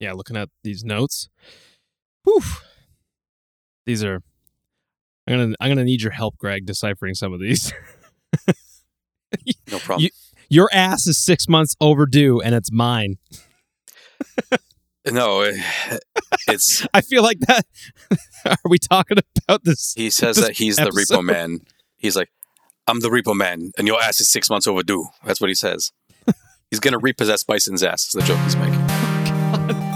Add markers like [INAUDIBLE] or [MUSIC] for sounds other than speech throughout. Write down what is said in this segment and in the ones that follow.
yeah, looking at these notes. Whew. These are I'm gonna I'm gonna need your help, Greg, deciphering some of these. No [LAUGHS] problem. Your ass is six months overdue, and it's mine. no, it- it's [LAUGHS] I feel like that. [LAUGHS] Are we talking about this? he says This that he's the repo man. He's like, I'm the repo man, and your ass is six months overdue. That's what he says. He's gonna repossess Bison's ass. Is the joke he's making. Now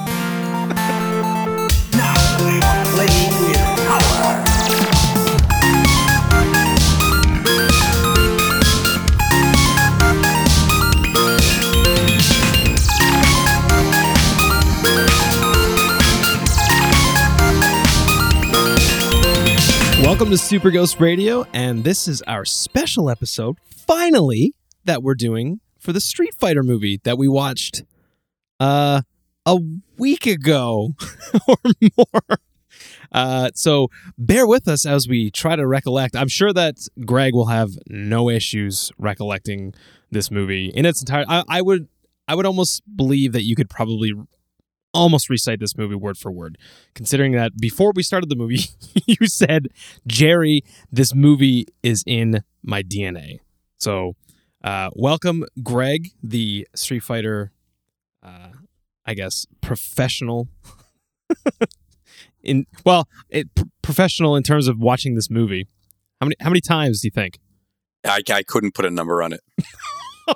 Welcome to Super Ghost Radio, and this is our special episode, finally, that we're doing for the Street Fighter movie that we watched uh a week ago [LAUGHS] or more. Uh, so bear with us as we try to recollect. I'm sure that Greg will have no issues recollecting this movie in its entire. I, I would, I would almost believe that you could probably almost recite this movie word for word, considering that before we started the movie, [LAUGHS] you said, "Jerry, this movie is in my DNA." So, uh, welcome, Greg, the Street Fighter, uh, I guess, professional. [LAUGHS] in well, it, p- professional in terms of watching this movie. How many how many times do you think? I, I couldn't put a number on it. [LAUGHS]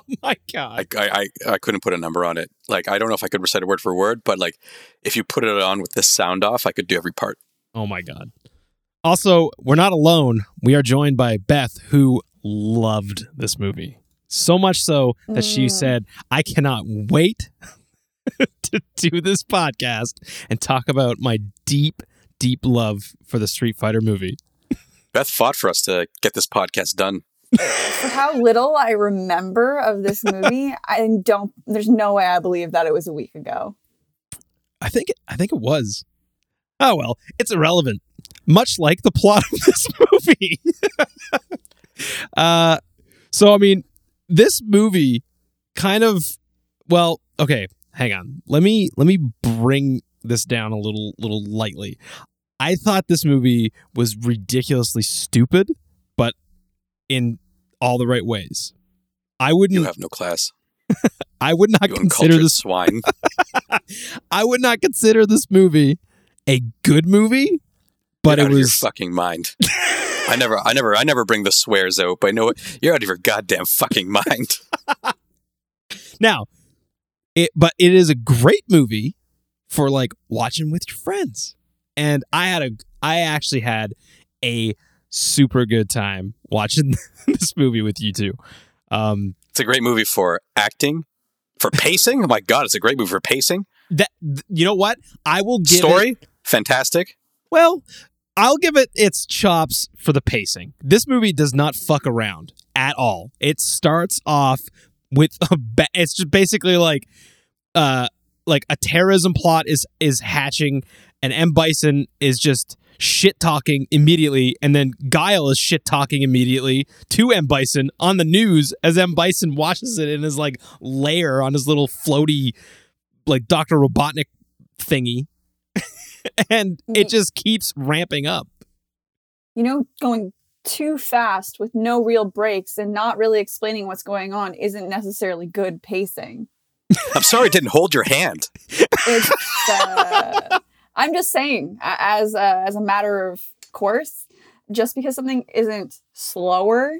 [LAUGHS] Oh my god! I, I, I, I couldn't put a number on it. Like I don't know if I could recite it word for word, but like if you put it on with this sound off, I could do every part. Oh my god! Also, we're not alone. We are joined by Beth, who loved this movie so much so that she Mm. said, "I cannot wait [LAUGHS] to do this podcast and talk about my deep, deep love for the Street Fighter movie." Beth fought for us to get this podcast done. For how little I remember of this movie, [LAUGHS] I don't. There's no way I believe that it was a week ago. I think it, I think it was. Oh well, it's irrelevant. Much like the plot of this [LAUGHS] movie. [LAUGHS] uh so I mean, this movie kind of well, okay, hang on. Let me let me bring this down a little little lightly. I thought this movie was ridiculously stupid, in all the right ways. I wouldn't have no class. [LAUGHS] I would not You consider this swine. [LAUGHS] I would not consider this movie a good movie, but it out of your was fucking mind. [LAUGHS] I never, I never, I never bring the swears out, but you know what? You're out of your goddamn fucking mind. now it but it is a great movie for like watching with your friends. And I had a I actually had a super good time watching [LAUGHS] this movie with you two. Um It's a great movie for acting, for pacing. Oh my god, it's a great movie for pacing. that you know what? I will give it- Story, fantastic. Well, I'll give it its chops for the pacing. This movie does not fuck around at all. It starts off with a ba- it's just basically like uh like a terrorism plot is is hatching and M Bison is just shit talking immediately and then Guile is shit talking immediately to M Bison on the news as M Bison watches it in his like lair on his little floaty like Dr. Robotnik thingy [LAUGHS] and it just keeps ramping up. You know, going too fast with no real breaks and not really explaining what's going on isn't necessarily good pacing. I'm sorry, I didn't hold your hand. It's. Uh, I'm just saying, as a, as a matter of course, just because something isn't slower,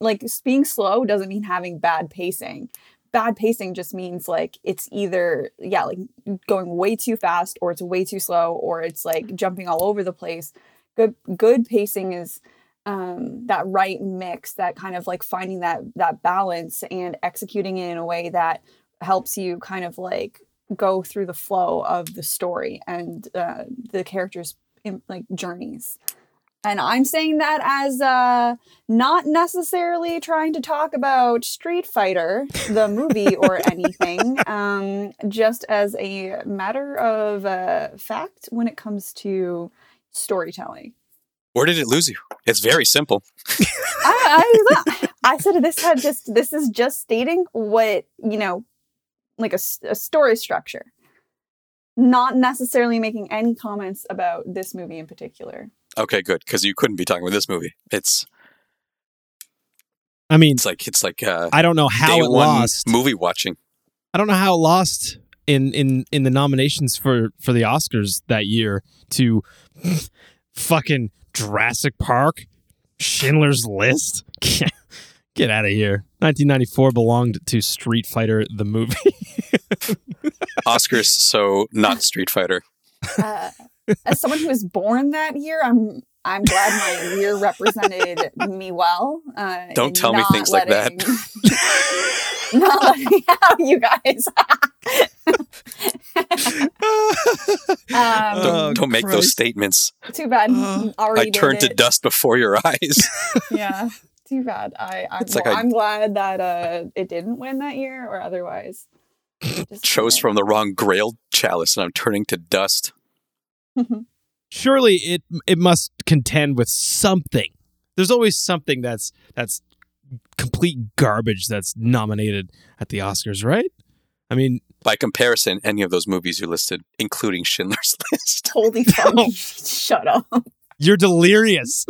like being slow doesn't mean having bad pacing. Bad pacing just means like it's either yeah, like going way too fast, or it's way too slow, or it's like jumping all over the place. Good good pacing is um, that right mix, that kind of like finding that that balance and executing it in a way that helps you kind of like go through the flow of the story and uh, the characters in, like journeys and i'm saying that as uh not necessarily trying to talk about street fighter the movie or [LAUGHS] anything um just as a matter of uh fact when it comes to storytelling Where did it lose you? It's very simple. I, I, I said this had just this is just stating what you know like a, a story structure not necessarily making any comments about this movie in particular. Okay, good, because you couldn't be talking about this movie. It's I mean, it's like it's like uh, I don't know how it lost. movie watching. I don't know how it lost in in in the nominations for for the Oscars that year to fucking Jurassic Park, Schindler's List. [LAUGHS] Get out of here. 1994 belonged to Street Fighter the movie. [LAUGHS] [LAUGHS] Oscars, so not Street Fighter. Uh, as someone who was born that year, I'm I'm glad my year represented me well. Uh, Don't tell me not things like that. letting- [LAUGHS] not letting [LAUGHS] out you guys. um, Don't, Oh, don't make those statements. too bad. Uh, already I turned to dust before your eyes. Yeah, too bad. I I'm, It's like well, I- I'm glad that uh, it didn't win that year, or otherwise. Just [LAUGHS] Chose from the wrong grail chalice, and I'm turning to dust. Surely it it must contend with something. There's always something that's that's complete garbage that's nominated at the Oscars, right? I mean, By comparison, any of those movies you listed, including Schindler's [LAUGHS] List. totally [LAUGHS] fucking shut up. you're delirious.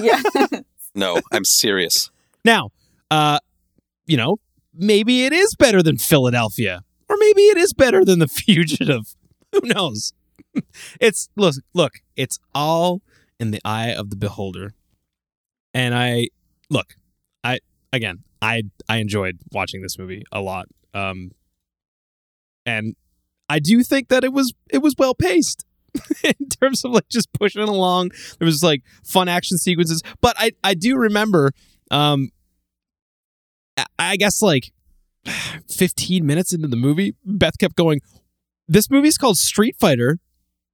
Yeah. No, I'm serious. Now, uh, you know, maybe it is better than Philadelphia, or maybe it is better than The [LAUGHS] Fugitive. Who knows? [LAUGHS] it's look, look, it's all in the eye of the beholder. And I look, I again, I I enjoyed watching this movie a lot. Um, and I do think that it was it was well paced [LAUGHS] in terms of like just pushing along. There was like fun action sequences, but I I do remember um I- I guess like 15 minutes into the movie, Beth kept going, This movie's called Street Fighter,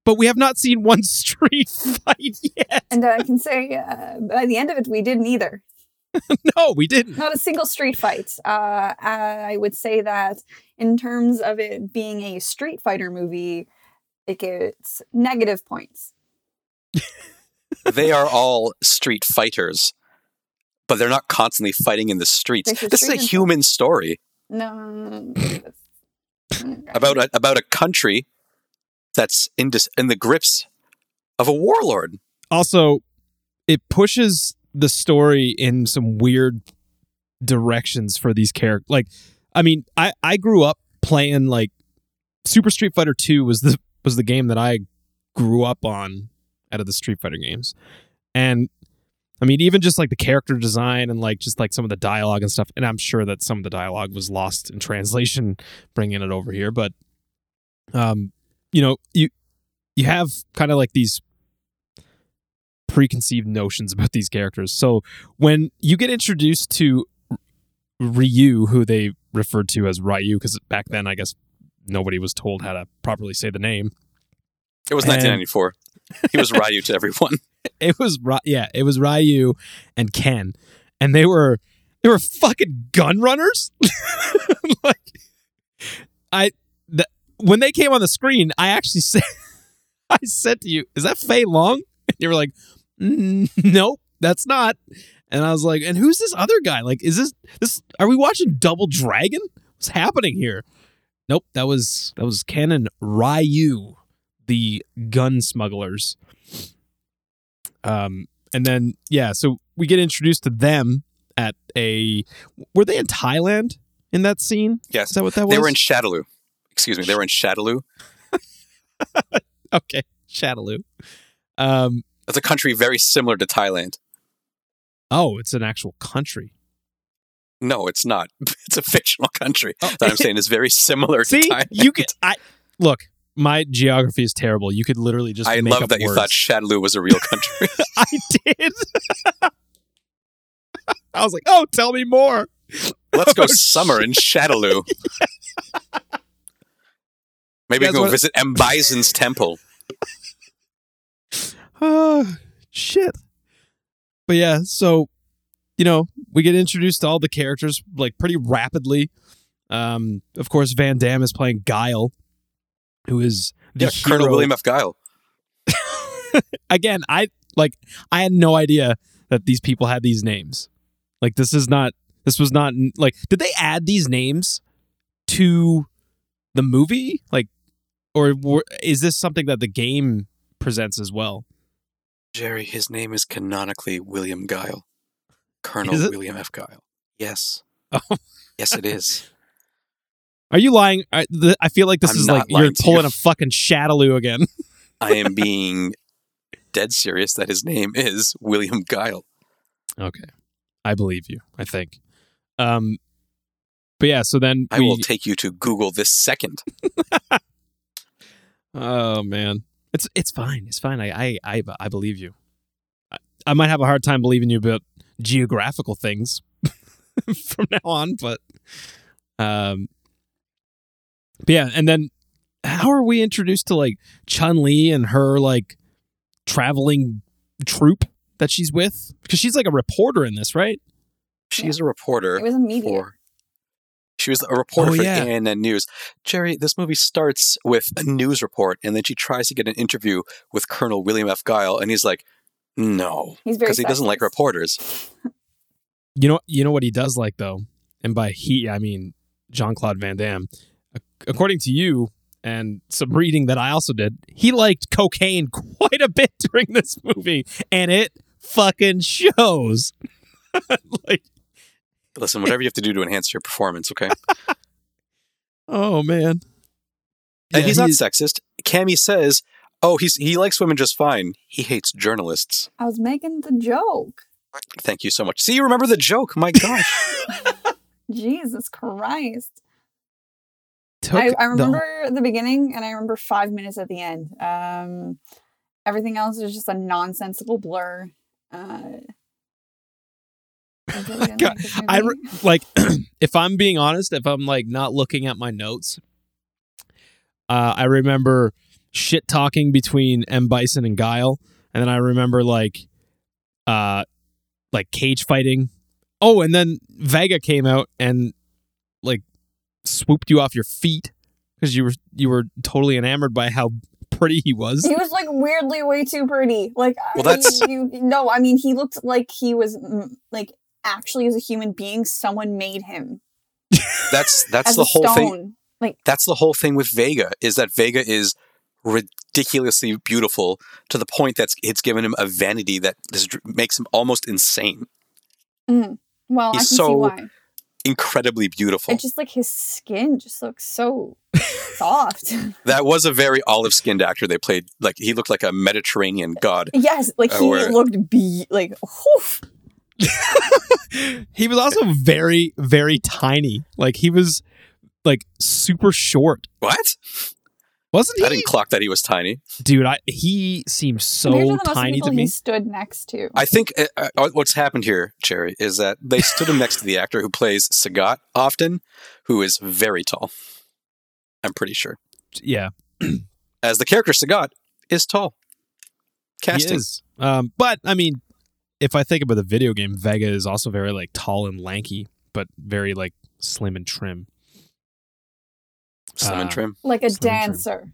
but we have not seen one [LAUGHS] street fight yet. And I can say uh, by the end of it, we didn't either. [LAUGHS] No, we didn't. Not a single street fight. Uh, I would say that in terms of it being a Street Fighter movie, it gets negative points. They are all street fighters, but they're not constantly fighting in the streets. There's a This is a street in- human story No. about a, about a country that's in dis- in the grips of a warlord. Also, it pushes the story in some weird directions for these characters. Like, I mean, I I grew up playing like Super Street Fighter 2 was the was the game that I grew up on out of the Street Fighter games. And I mean, even just like the character design and like just like some of the dialogue and stuff. And I'm sure that some of the dialogue was lost in translation [LAUGHS] bringing it over here. But, um, you know, you you have kind of like these preconceived notions [LAUGHS] about these characters. So when you get introduced to Ryu, who they referred to as Ryu, because back then I guess nobody was told how to properly say the name. It was And- 1994. He was Ryu to [LAUGHS] everyone. [LAUGHS] It was yeah, it was Ryu and Ken, and they were they were fucking gun runners. [LAUGHS] like I the, when they came on the screen, I actually said [LAUGHS] I said to you, "Is that Fei Long?" And you were like, mm, "Nope, that's not." And I was like, "And who's this other guy? Like, is this this? Are we watching Double Dragon? What's happening here?" Nope, that was that was Ken and Ryu, the gun smugglers. Um, and then yeah, so we get introduced to them at a. Were they in Thailand in that scene? Yes. Is that what that was? They were in Shadaloo. Excuse me. They were in Shadaloo. [LAUGHS] okay, Shadaloo. Um, That's a country very similar to Thailand. oh, it's an actual country. No, it's not. [LAUGHS] It's a fictional country. Oh. That I'm saying is very similar to [LAUGHS] Thailand. See, you could. I look. My geography is terrible. You could literally just. I make love up that you words. thought Shadaloo was a real country. [LAUGHS] I did. [LAUGHS] I was like, "Oh, tell me more." Let's go [LAUGHS] Oh, summer in Shadaloo. Maybe You guys go wanna- visit M. Bison's temple. [SIGHS] Oh, shit. But yeah, so you know, we get introduced to all the characters like pretty rapidly. Um, of course, Van Damme is playing Guile, who is the Yeah. Colonel William F. Guile. [LAUGHS] Again, I like I had no idea that these people had these names. Like this is not this was not like did they add these names to the movie? Like or were- is this something that the game presents as well? Jerry, his name is canonically William Guile. Colonel William F. Guile. Yes. [LAUGHS] Oh. Yes, it is. Are you lying? I, I feel like this I'm is like you're pulling you. a fucking Shadaloo again. [LAUGHS] I am being dead serious that his name is William Guile. okay, I believe you. I think. Um, but yeah. So then I we. will take you to Google this second. [LAUGHS] oh man, it's it's fine. It's fine. I I I, I believe you. I, I might have a hard time believing you about geographical things [LAUGHS] from now on, but um, but yeah. And then how are we introduced to like Chun Li and her like traveling troupe that she's with? Because she's like a reporter in this, right? She's a reporter It was a media. for. She was a reporter Oh, for yeah. CNN News. Jerry, this movie starts with a news report, and then she tries to get an interview with Colonel William F. Guile, and he's like, "No," He's because he doesn't like reporters. You know, you know what he does like though, and by he I mean Jean Claude Van Damme. Ac- According to you and some reading that I also did, he liked cocaine [LAUGHS] quite a bit during this movie, and it fucking shows. [LAUGHS] like, Listen, whatever you have to do to enhance your performance, okay? [LAUGHS] oh man, And Yeah, he's not sexist. Cammy says, "Oh, he's he likes women just fine. He hates journalists." I was making the joke. Thank you so much. See, you remember the joke. My gosh. Jesus Christ. Took I, I remember the beginning and I remember five minutes at the end. Um, everything else is just a nonsensical blur. Uh, I [LAUGHS] God, I [LAUGHS] like [CLEARS THROAT] if I'm being honest, if I'm like not looking at my notes, uh, I remember shit talking between M Bison and Guile, and then I remember like, uh, like cage fighting. Oh, and then Vega came out and like swooped you off your feet because you were you were totally enamored by how pretty he was. he was like weirdly way too pretty. Like, Well, I- that's- you, no. I mean, he looked like he was mm, like actually as a human being, someone made him That's [LAUGHS] that's the whole stone. thing. Like, That's the whole thing with Vega is that Vega is ridiculously beautiful to the point that it's given him a vanity that this makes him almost insane. mm, well, I can He's see so- why. Incredibly beautiful. And just like his skin just looks so soft. [LAUGHS] that was a very olive-skinned actor they played like he looked like a Mediterranean god. yes, like Uh, he where- looked be like. whew. [LAUGHS] he was also very very tiny. Like he was like super short, What? Wasn't he? I didn't clock that he was tiny. Dude, I he seems so Compared to the most tiny to me. he stood next to. I think uh, uh, what's happened here, Jerry, is that they stood him next to the actor who plays Sagat often, who is very tall. I'm pretty sure. Yeah, As the character Sagat is tall. he Casting. is. Um, but I mean, if I think about the video game, Vega is also very like tall and lanky, but very like slim and trim. Slim and Uh, trim, like a Slim and trim. dancer.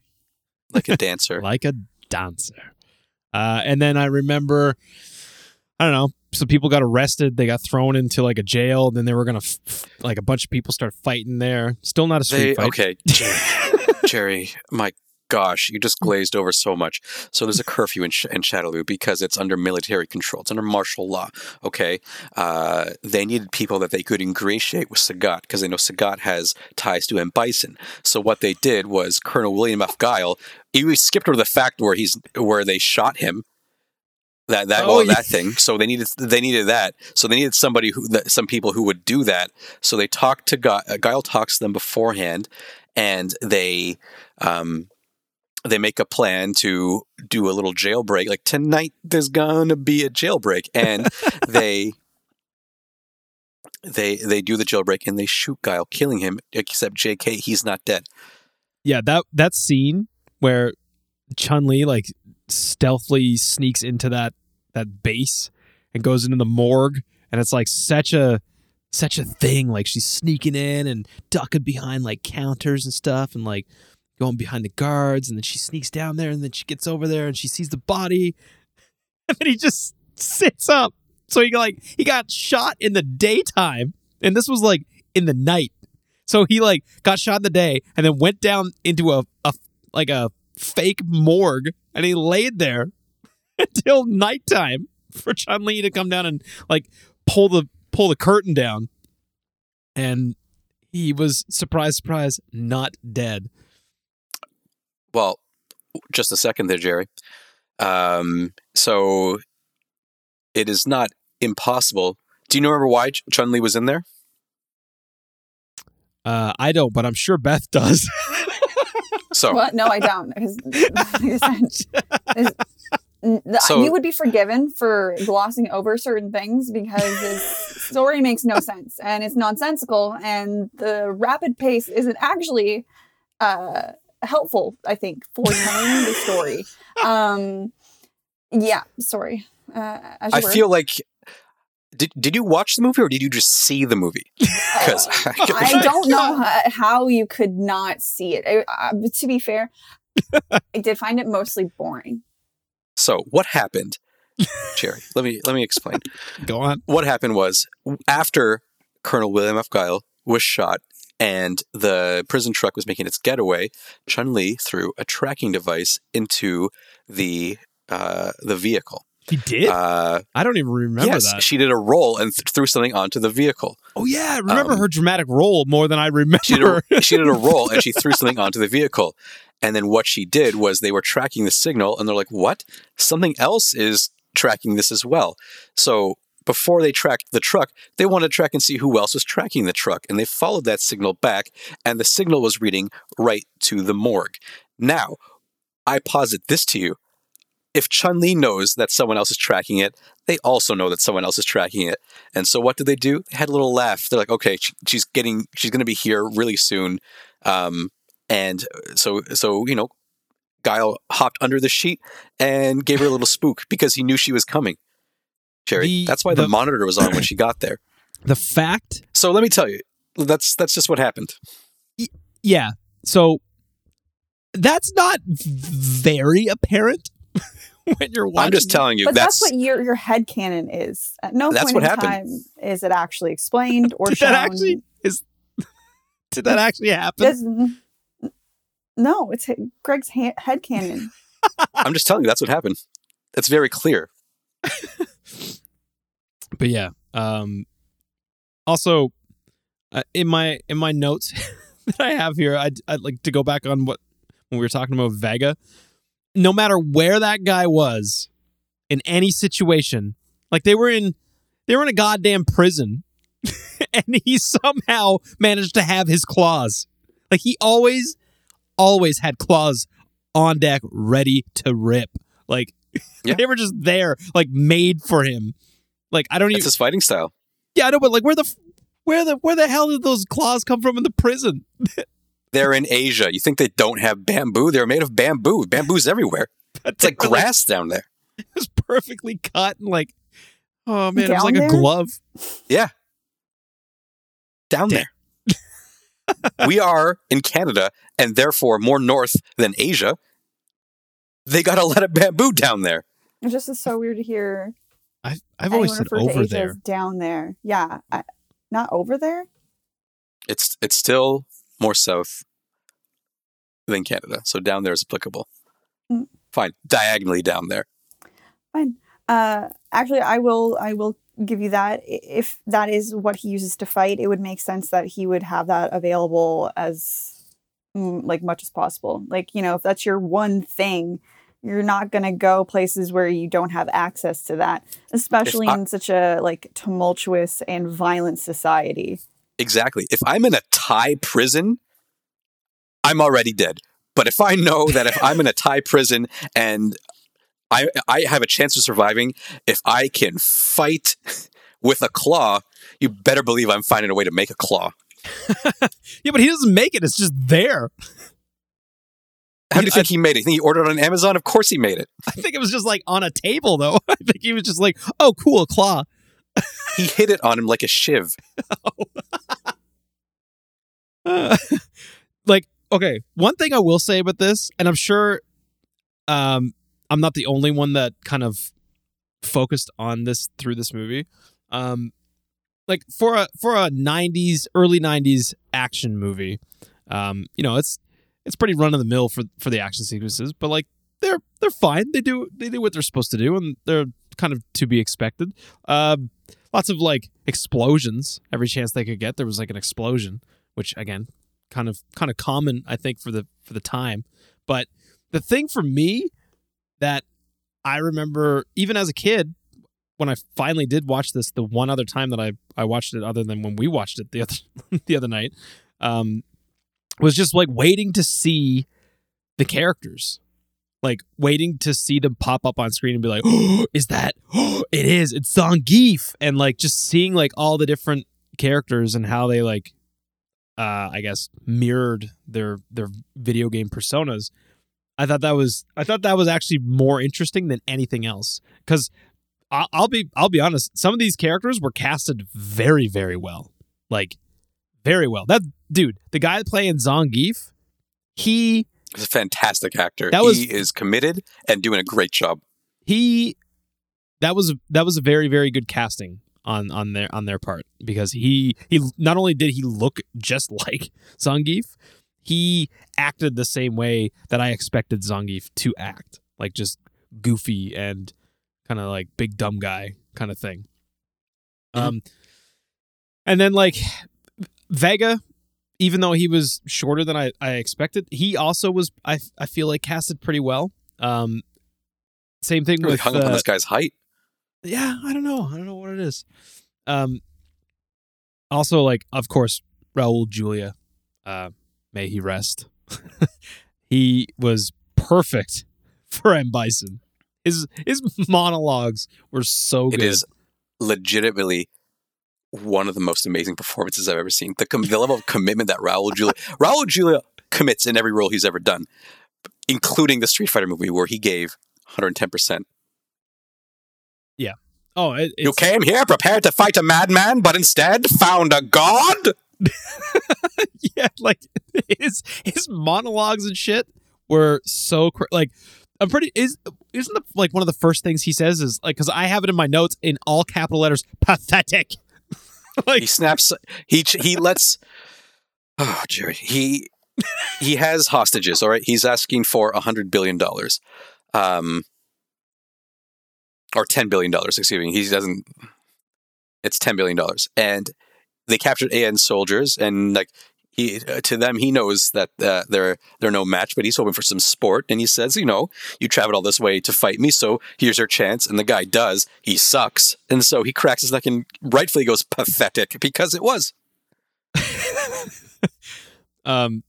like a dancer. [LAUGHS] like a dancer. Uh, and then I remember, I don't know, some people got arrested. They got thrown into like a jail. Then they were gonna, f- f- like, a bunch of people start fighting there. Still not a street They fight. okay, Jerry, [LAUGHS] Jerry, my gosh, you just glazed over so much. So there's a [LAUGHS] curfew in, Sh- in because it's under military control. It's under martial law. Okay, uh, they needed people that they could ingratiate with Sagat because they know Sagat has ties to M Bison. So what they did was Colonel William F. Guile. He skipped over the fact where he's where they shot him. That that Oh, well, yeah. that thing. So they needed they needed that. So they needed somebody who that, some people who would do that. So they talked to Guile. Uh, Guile talks to them beforehand, and they um they make a plan to do a little jailbreak. Like tonight, there's gonna be a jailbreak, and [LAUGHS] they they they do the jailbreak and they shoot Guile, killing him. Except J.K. He's not dead. Yeah, that that scene where Chun Li like stealthily sneaks into that that base and goes into the morgue, and it's like such a such a thing. Like she's sneaking in and ducking behind like counters and stuff, and like going behind the guards, and then she sneaks down there, and then she gets over there and she sees the body, [LAUGHS] and then he just sits up. So he like he got shot in the daytime, and this was like in the night. So he like got shot in the day and then went down into a, a like a fake morgue, and he laid there [LAUGHS] until nighttime for Chun Li to come down and like pull the pull the curtain down, and he was surprise, surprise, not dead. Well, just a second there, Jerry. Um, so it is not impossible. Do you remember why Chun Li was in there? Uh, I don't, but I'm sure Beth does. [LAUGHS] So What? No, I don't. Because like [LAUGHS] [LAUGHS] I said, is- n- the- So- you would be forgiven for glossing over certain things because his story makes no sense and it's nonsensical, and the rapid pace isn't actually uh, helpful. I think for knowing the story. Um, yeah, sorry. Uh, as you I were. feel like did did you watch the movie or did you just see the movie? [LAUGHS] Because I [LAUGHS] don't know how, how you could not see it. I, uh, but to be fair, [LAUGHS] I did find it mostly boring. so what happened, Jerry? let me let me explain. Go on. What happened was after Colonel William F. Guile was shot and the prison truck was making its getaway, Chun Li threw a tracking device into the uh, the vehicle. He did. Uh, I don't even remember yes, that. she did a roll and th- threw something onto the vehicle. Oh yeah, I remember Um, her dramatic roll more than I remember. She did, a, [LAUGHS] she did a roll and she [LAUGHS] threw something onto the vehicle. And then what she did was they were tracking the signal and they're like, what? Something else is tracking this as well. So before they tracked the truck, they wanted to track and see who else was tracking the truck. And they followed that signal back and the signal was reading right to the morgue. Now, I posit this to you. If Chun Li knows that someone else is tracking it, they also know that someone else is tracking it. And so what did they do? They had a little laugh. They're like, okay, she's getting, she's going to be here really soon. Um, and so, so, you know, Guile hopped under the sheet and gave her a little spook because he knew she was coming. Jerry, The- that's why the, the- [CLEARS THROAT] monitor was on when she got there. the fact, So let me tell you, that's that's just what happened. yeah. So that's not very apparent [LAUGHS] when you're watching. I'm just telling you, But that's, that's, what your your head canon is. At no That's point what in happened. time is it actually explained or Did shown. that actually is? [LAUGHS] Did that actually happen? Does- no, it's Greg's ha- head canon. [LAUGHS] I'm just telling you, that's what happened. It's very clear. [SNIFFS] but yeah. Um. Also, uh, in my in my notes [LAUGHS] that I have here, I'd, I'd like to go back on what when we were talking about Vega. No matter where that guy was, in any situation, like they were in, they were in a goddamn prison, [LAUGHS] and he somehow managed to have his claws. Like he always, always had claws on deck, ready to rip. Like Yeah. they were just there, like made for him. Like I don't That's even. his fighting style. Yeah, I know, but like, where the where the where the hell did those claws come from in the prison? [LAUGHS] They're in Asia. You think they don't have bamboo? They're made of bamboo. Bamboo's everywhere. [LAUGHS] It's like They were, grass down there. [LAUGHS] it was perfectly cut and like, oh man, it was Down like a glove. Yeah, Down Damn. there. we are in Canada and therefore more north than Asia. They got a lot of bamboo down there. It just is so weird to hear I've I've always anyone said refer to over there. as down there. Yeah, I, not over there. It's it's still more south than Canada. So down there is applicable. Mm. Fine. Diagonally down there. Fine. Uh, actually, I will. I will give you that. If that is what he uses to fight, it would make sense that he would have that available as like much as possible. Like you know, if that's your one thing, you're not gonna go places where you don't have access to that, especially I- in such a like tumultuous and violent society. Exactly. If I'm in a Thai prison, I'm already dead. But if I know that if I'm in a Thai prison and I I have a chance of surviving, if I can fight with a claw, you better believe I'm finding a way to make a claw. [LAUGHS] Yeah, but he doesn't make it. It's just there. How do you I- think he made it? You think he ordered it on Amazon? Of course he made it. [LAUGHS] I think it was just like on a table though. [LAUGHS] I think he was just like, oh, cool, claw. He hit it on him like a shiv. Uh, like okay one thing i will say about this and i'm sure um i'm not the only one that kind of focused on this through this movie um like for a for a 90s early 90s action movie um you know it's it's pretty run of the mill for for the action sequences, but like they're they're fine. They do they do what they're supposed to do, and they're kind of to be expected. Um, lots of like explosions every chance they could get. There was like an explosion, which again, kind of kind of common I think for the for the time. But the thing for me that I remember even as a kid when I finally did watch this, the one other time that I I watched it, other than when we watched it the other [LAUGHS] the other night, um, was just like waiting to see the characters, like waiting to see them pop up on screen and be like, oh, [GASPS] "Is that? Oh, [GASPS] it is. It's Zangief," and like just seeing like all the different characters and how they like, uh, I guess mirrored their their video game personas. I thought that was I thought that was actually more interesting than anything else because I'll, I'll be I'll be honest. Some of these characters were casted very very well, like very well. That dude, the guy playing Zangief, he is a fantastic actor. That was- he is committed and doing a great job. he that was that was a very very good casting on on their on their part because he he not only did he look just [LAUGHS] like Zangief, he acted the same way that I expected Zangief to act, like just goofy and kind of like big dumb guy kind of thing. Mhm. Um, and then like Vega, even though he was shorter than I, I expected, he also was I I feel like casted pretty well. Um, same thing Really with hung up on uh, this guy's height. yeah, I don't know. I don't know what it is. Um also like of course Raul Julia uh may he rest. [LAUGHS] he was perfect [LAUGHS] for M Bison. His his monologues were so It good. is legitimately one of the most amazing performances I've ever seen. The, com- the level of commitment that Raul Julia [LAUGHS] Raul Julia commits in every role he's ever done, including the Street Fighter movie where he gave 110 percent. Yeah. Oh, it, You came here prepared to fight a madman, but instead found a god. [LAUGHS] yeah, like his his monologues and shit were so cr- like I'm pretty is isn't the like one of the first things he says is like because I have it in my notes in all capital letters pathetic. [LAUGHS] like He snaps. He he lets. [LAUGHS] Oh, Jerry. He he has hostages. All right. He's asking for a hundred billion dollars, um, or ten billion dollars. Excuse me. He doesn't. It's ten billion dollars, and they captured AN soldiers, and like he uh, to them, he knows that uh, they're they're no match, but he's hoping for some sport, and he says, you know, you traveled all this way to fight me, so here's your chance. And the guy does. He sucks, and so he cracks his neck and rightfully goes pathetic because it was. [LAUGHS] um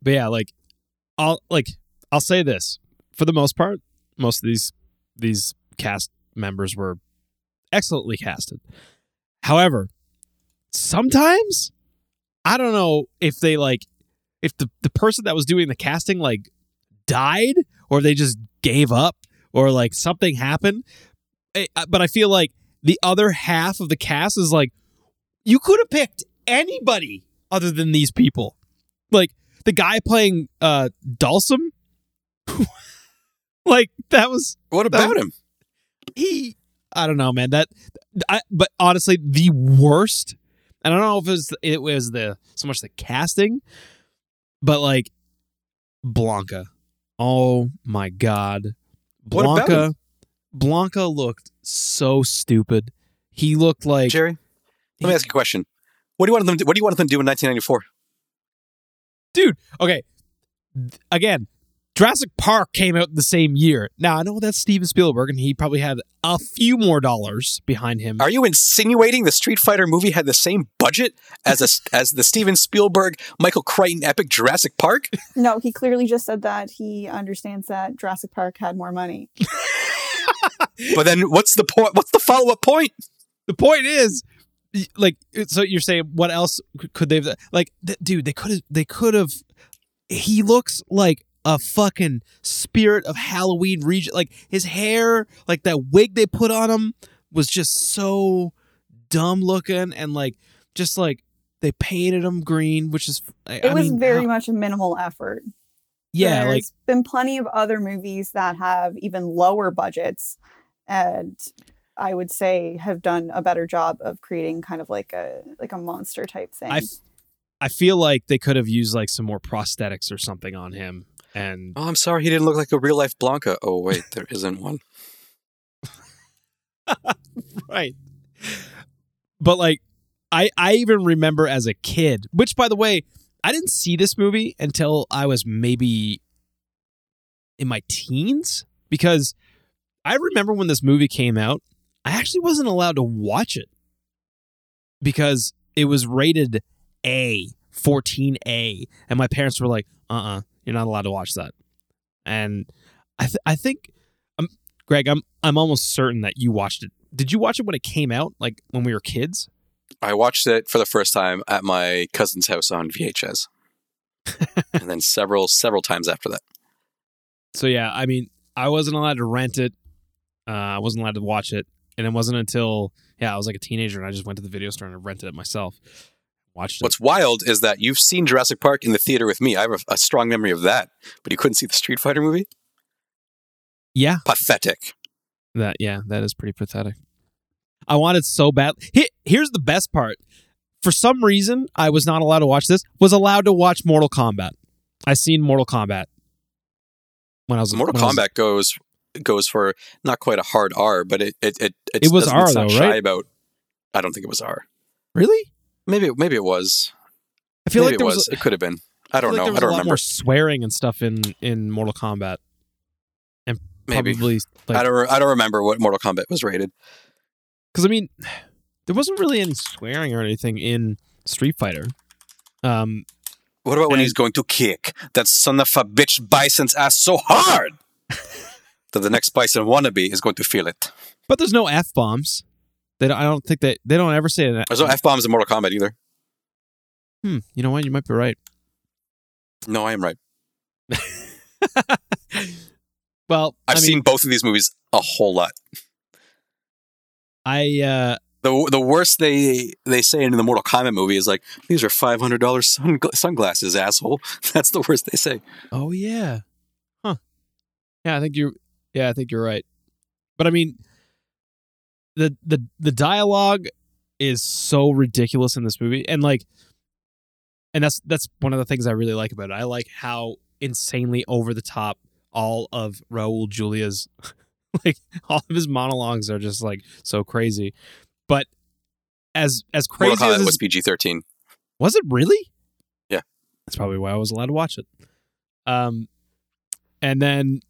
but yeah like i'll like i'll say this for the most part most of these these cast members were excellently casted however sometimes i don't know if they like if the, the person that was doing the casting like died or they just gave up or like something happened Eh, but i feel like the other half of the cast is like you could have picked anybody other than these people. Like the guy playing uh Dhalsim. [LAUGHS] like that was What about him? he I don't know, man. That I but honestly, the worst. And I don't know if it was it was the so much the casting, but like Blanka. Oh my god. Blanka Blanka looked so stupid. He looked like Jerry, let me ask you a question. What do you want them? To, what do you want them to do in 1994? dude. Okay, again, Jurassic Park came out the same year. Now I know that's Steven Spielberg, and he probably had a few more dollars behind him. Are you insinuating the Street Fighter movie had the same budget as a, [LAUGHS] as the Steven Spielberg, Michael Crichton epic Jurassic Park? [LAUGHS] [LAUGHS] No, he clearly just said that he understands that Jurassic Park had more money. But then, what's the point? What's the follow up point? the point is, like, so you're saying what else could they have? Like, th- dude, they could have. They could have. He looks like a fucking spirit of Halloween region. Like his hair, like that wig they put on him was just so dumb looking, and like just like they painted him green, which is. I, It I was mean, very how- much a minimal effort. yeah, like There's been plenty of other movies that have even lower budgets and I would say have done a better job of creating kind of like a like a monster type thing. I I feel like they could have used like some more prosthetics or something on him. And Oh, I'm sorry, he didn't look like a real life Blanka. Oh wait, there [LAUGHS] isn't one. [LAUGHS] right. But like I I even remember as a kid, which by the way, I didn't see this movie until I was maybe in my teens because I remember when this movie came out, I actually wasn't allowed to watch it because it was rated A, 14A, and my parents were like, "Uh-uh, you're not allowed to watch that." And I th- I think um, Greg, I'm I'm almost certain that you watched it. Did you watch it when it came out, like when we were kids? I watched it for the first time at my cousin's house on VHS, [LAUGHS] and then several several times after that. So yeah, I mean, I wasn't allowed to rent it. Uh, I wasn't allowed to watch it, and it wasn't until yeah, I was like a teenager, and I just went to the video store and I rented it myself. Watched it. What's wild is that you've seen Jurassic Park in the theater with me. I have a, a strong memory of that, but you couldn't see the Street Fighter movie. yeah, Pathetic. that yeah, that is pretty pathetic. I wanted so bad. Here's the best part. For some reason, I was not allowed to watch this. Was allowed to watch Mortal Kombat. I seen Mortal Kombat when I was Mortal I was- Kombat goes goes for not quite a hard R, but it it it, it's, It was R though, shy right? About I don't think it was R. really? Maybe maybe it was. I feel maybe like there it was. was. It could have been. I I don't like know. there was I don't a lot remember. more swearing and stuff in in Mortal Kombat. And maybe Probably like I don't. re- I don't remember what Mortal Kombat was rated. because I mean, there wasn't really any swearing or anything in Street Fighter. Um, What about when he's going to kick that son of a bitch Bison's ass so hard [LAUGHS] that the next Bison wannabe is going to feel it? but there's no f bombs. They don't, I don't think that they don't ever say that. There's no f bombs in Mortal Kombat either. Hmm, you know what? You might be right. No, I am right. [LAUGHS] well, I've I mean, seen both of these movies a whole lot. I uh, The the worst they they say in the Mortal Kombat movie is like these are five hundred dollars sun, sunglasses, asshole. [LAUGHS] That's the worst they say. oh yeah, huh? Yeah, I think you. Yeah, I think you're right. But I mean, the the the dialogue is so ridiculous in this movie, and like, and that's that's one of the things I really like about it. I like how insanely over the top all of Raul Julia's [LAUGHS] like all of his monologues are just like so crazy. But as as crazy Mortal as was PG thirteen. was it really? Yeah. That's probably why I was allowed to watch it. Um and then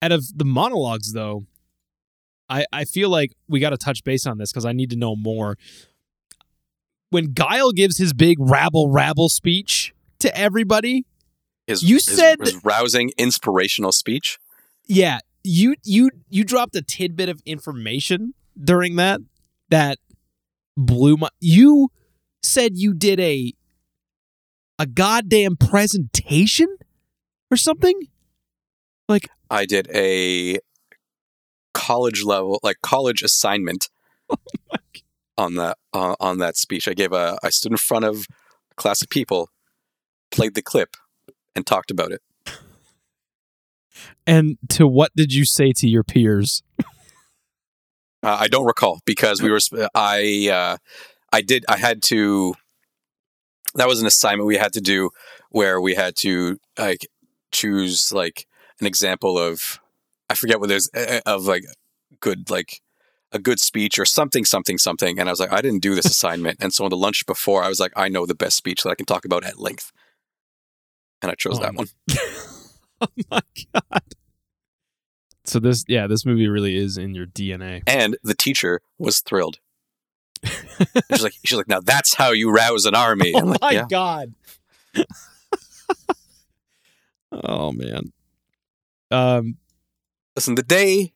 out of the monologues though, I I feel like we got to touch base on this cuz I need to know more. When Guile gives his big rabble rabble speech to everybody, His, You his- said- his rousing, inspirational speech. yeah, you you you dropped a tidbit of information during that that blew my you said you did a a goddamn presentation or something? Like I did a college level, like college assignment [LAUGHS] on that uh, on that speech. I gave a. I stood in front of a class of people, played the clip, and talked about it. And to what did you say to your peers? Uh, I don't recall because we were. I uh, I did. I had to. That was an assignment we had to do where we had to like choose like an example of. I forget what there's uh, of like good like a good speech or something something something and I was like I didn't do this assignment and so on the lunch before I was like I know the best speech that I can talk about at length and I chose Oh that one. [LAUGHS] oh my god. So this yeah, this movie really is in your DNA. And the teacher was thrilled. she's like [LAUGHS] she's like now that's how you rouse an army. Oh like, my yeah. god. [LAUGHS] oh man. Um Listen, the day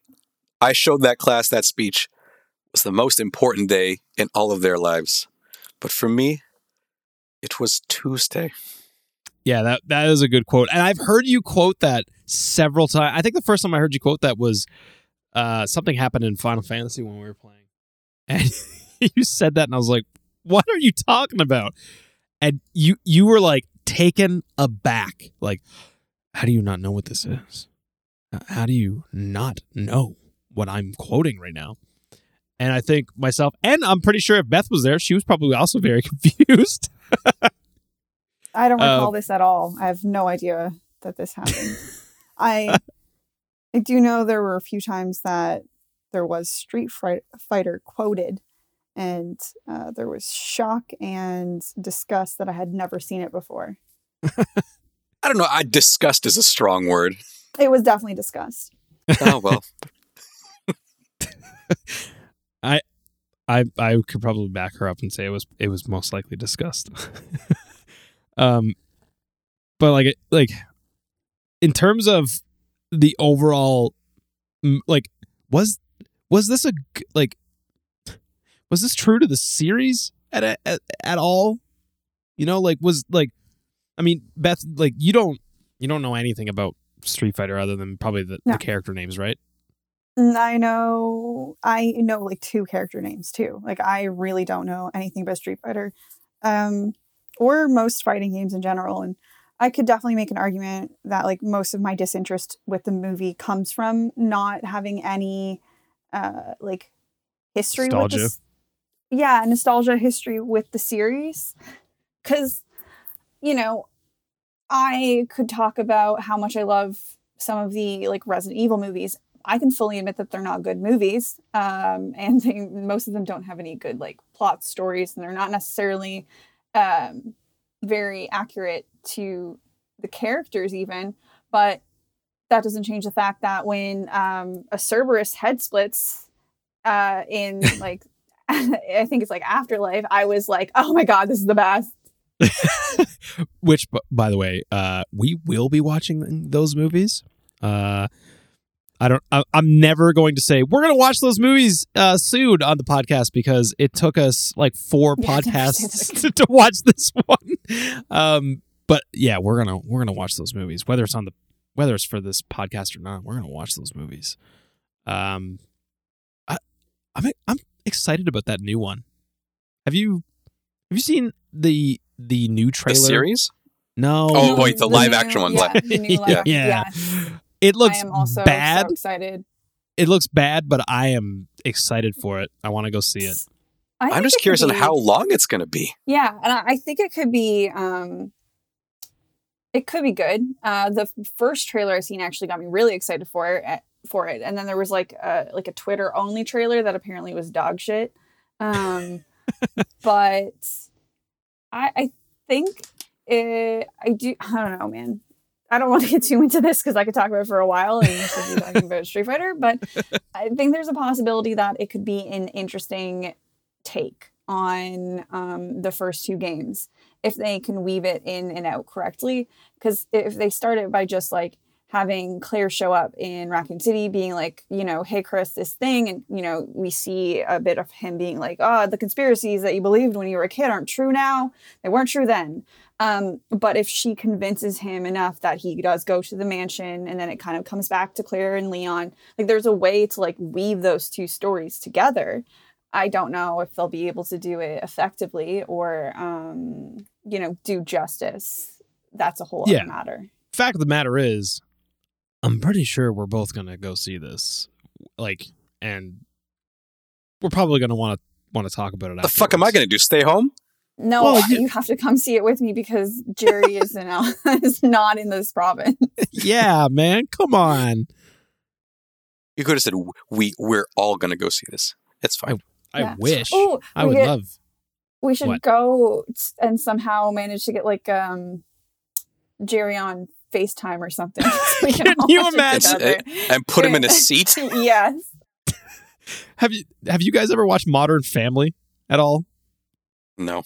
I showed that class that speech was the most important day in all of their lives. But for me, it was Tuesday. yeah, that that is a good quote. And I've heard you quote that several times. I think the first time I heard you quote that was uh something happened in Final Fantasy when we were playing. [LAUGHS] And you said that and I was like, "What are you talking about?" And you you were like taken aback. Like, how do you not know what this is? How do you not know what I'm quoting right now? And I think myself, and I'm pretty sure if Beth was there, she was probably also very [LAUGHS] confused. I don't recall Um, this at all. I have no idea that this happened. [LAUGHS] I I do know there were a few times that there was Street Fight- Fighter quoted, and uh, there was shock and disgust that I had never seen it before. [LAUGHS] I don't know. I disgust is a strong word. It was definitely discussed. Oh well. [LAUGHS] I I I could probably back her up and say it was it was most likely discussed. [LAUGHS] um, but like like in terms of the overall, like was was this a like was this true to the series at a, at at all? You know, like was like, I mean, Beth, like you don't you don't know anything about Street Fighter other than probably the, No. the character names, right? I know I know like two character names too. Like I really don't know anything about Street Fighter, um, or most fighting games in general. And I could definitely make an argument that like most of my disinterest with the movie comes from not having any, uh, like history with Nostalgia. this. Yeah, nostalgia history with the series, because you know, I could talk about how much I love some of the like Resident Evil movies. I can fully admit that they're not good movies, um, [LAUGHS] and they, most of them don't have any good like plot stories, and they're not necessarily um, very accurate to the characters even. But that doesn't change the fact that when um, a Cerberus head splits uh, in [LAUGHS] like [LAUGHS] I think it's like Afterlife, I was like, oh my god, this is the best. [LAUGHS] Which, b- by the way, uh, we will be watching those movies. Uh, I don't. I, I'm never going to say we're going to watch those movies uh, soon on the podcast because it took us like four Yeah, I never say podcasts to, [LAUGHS] to watch this one. Um, but yeah, we're gonna we're gonna watch those movies whether it's on the whether it's for this podcast or not. We're gonna watch those movies. Um, I, I'm I'm excited about that new one. Have you have you seen the the new The trailer? series? No. Oh, wait, the live new- action one, Yeah, like- the new [LAUGHS] live Yeah. Yeah. It looks I am also bad. so excited. It looks bad, but I am excited for it. I want to go see it. I I'm just it could curious on how long it's going to be. Yeah, and I I think it could be. um It could be good. Uh The first trailer I seen actually got me really excited for it. For it, and then there was like a like a Twitter only trailer that apparently was dog shit. Um, [LAUGHS] but I I think it, I do. I don't know, man. I don't want to [LAUGHS] get too into this because I could talk about it for a while and we should be talking [LAUGHS] about Street Fighter. But I think there's a possibility that it could be an interesting take on um, the first two games if they can weave it in and out correctly. Because if they start it by just like having Claire show up in Raccoon City, being like, you know, hey, Chris, this thing, and, you know, we see a bit of him being like, oh, the conspiracies that you believed when you were a kid aren't true now. They weren't true then. Um, but if she convinces him enough that he does go to the mansion and then it kind of comes back to Claire and Leon, like there's a way to like weave those two stories together. I don't know if they'll be able to do it effectively or, um, you know, do justice. That's a whole Yeah. other matter. Fact of the matter is, I'm pretty sure we're both gonna go see this. Like, and we're probably gonna want to want to talk about it. The fuck am I going to do? Stay home? No, Well, you, you- have to come see it with me because Jerry [LAUGHS] is in El- [LAUGHS] is not in this province. yeah, man. Come on. You could have said we we're all going to go see this. It's fine. I Yeah. wish. Oh, I we would get- love. We should What? go and somehow manage to get like um Jerry on FaceTime or something. [LAUGHS] so Can you watch it imagine? together. and put him in a seat. [LAUGHS] yes. Have you have you guys ever watched Modern Family at all? No.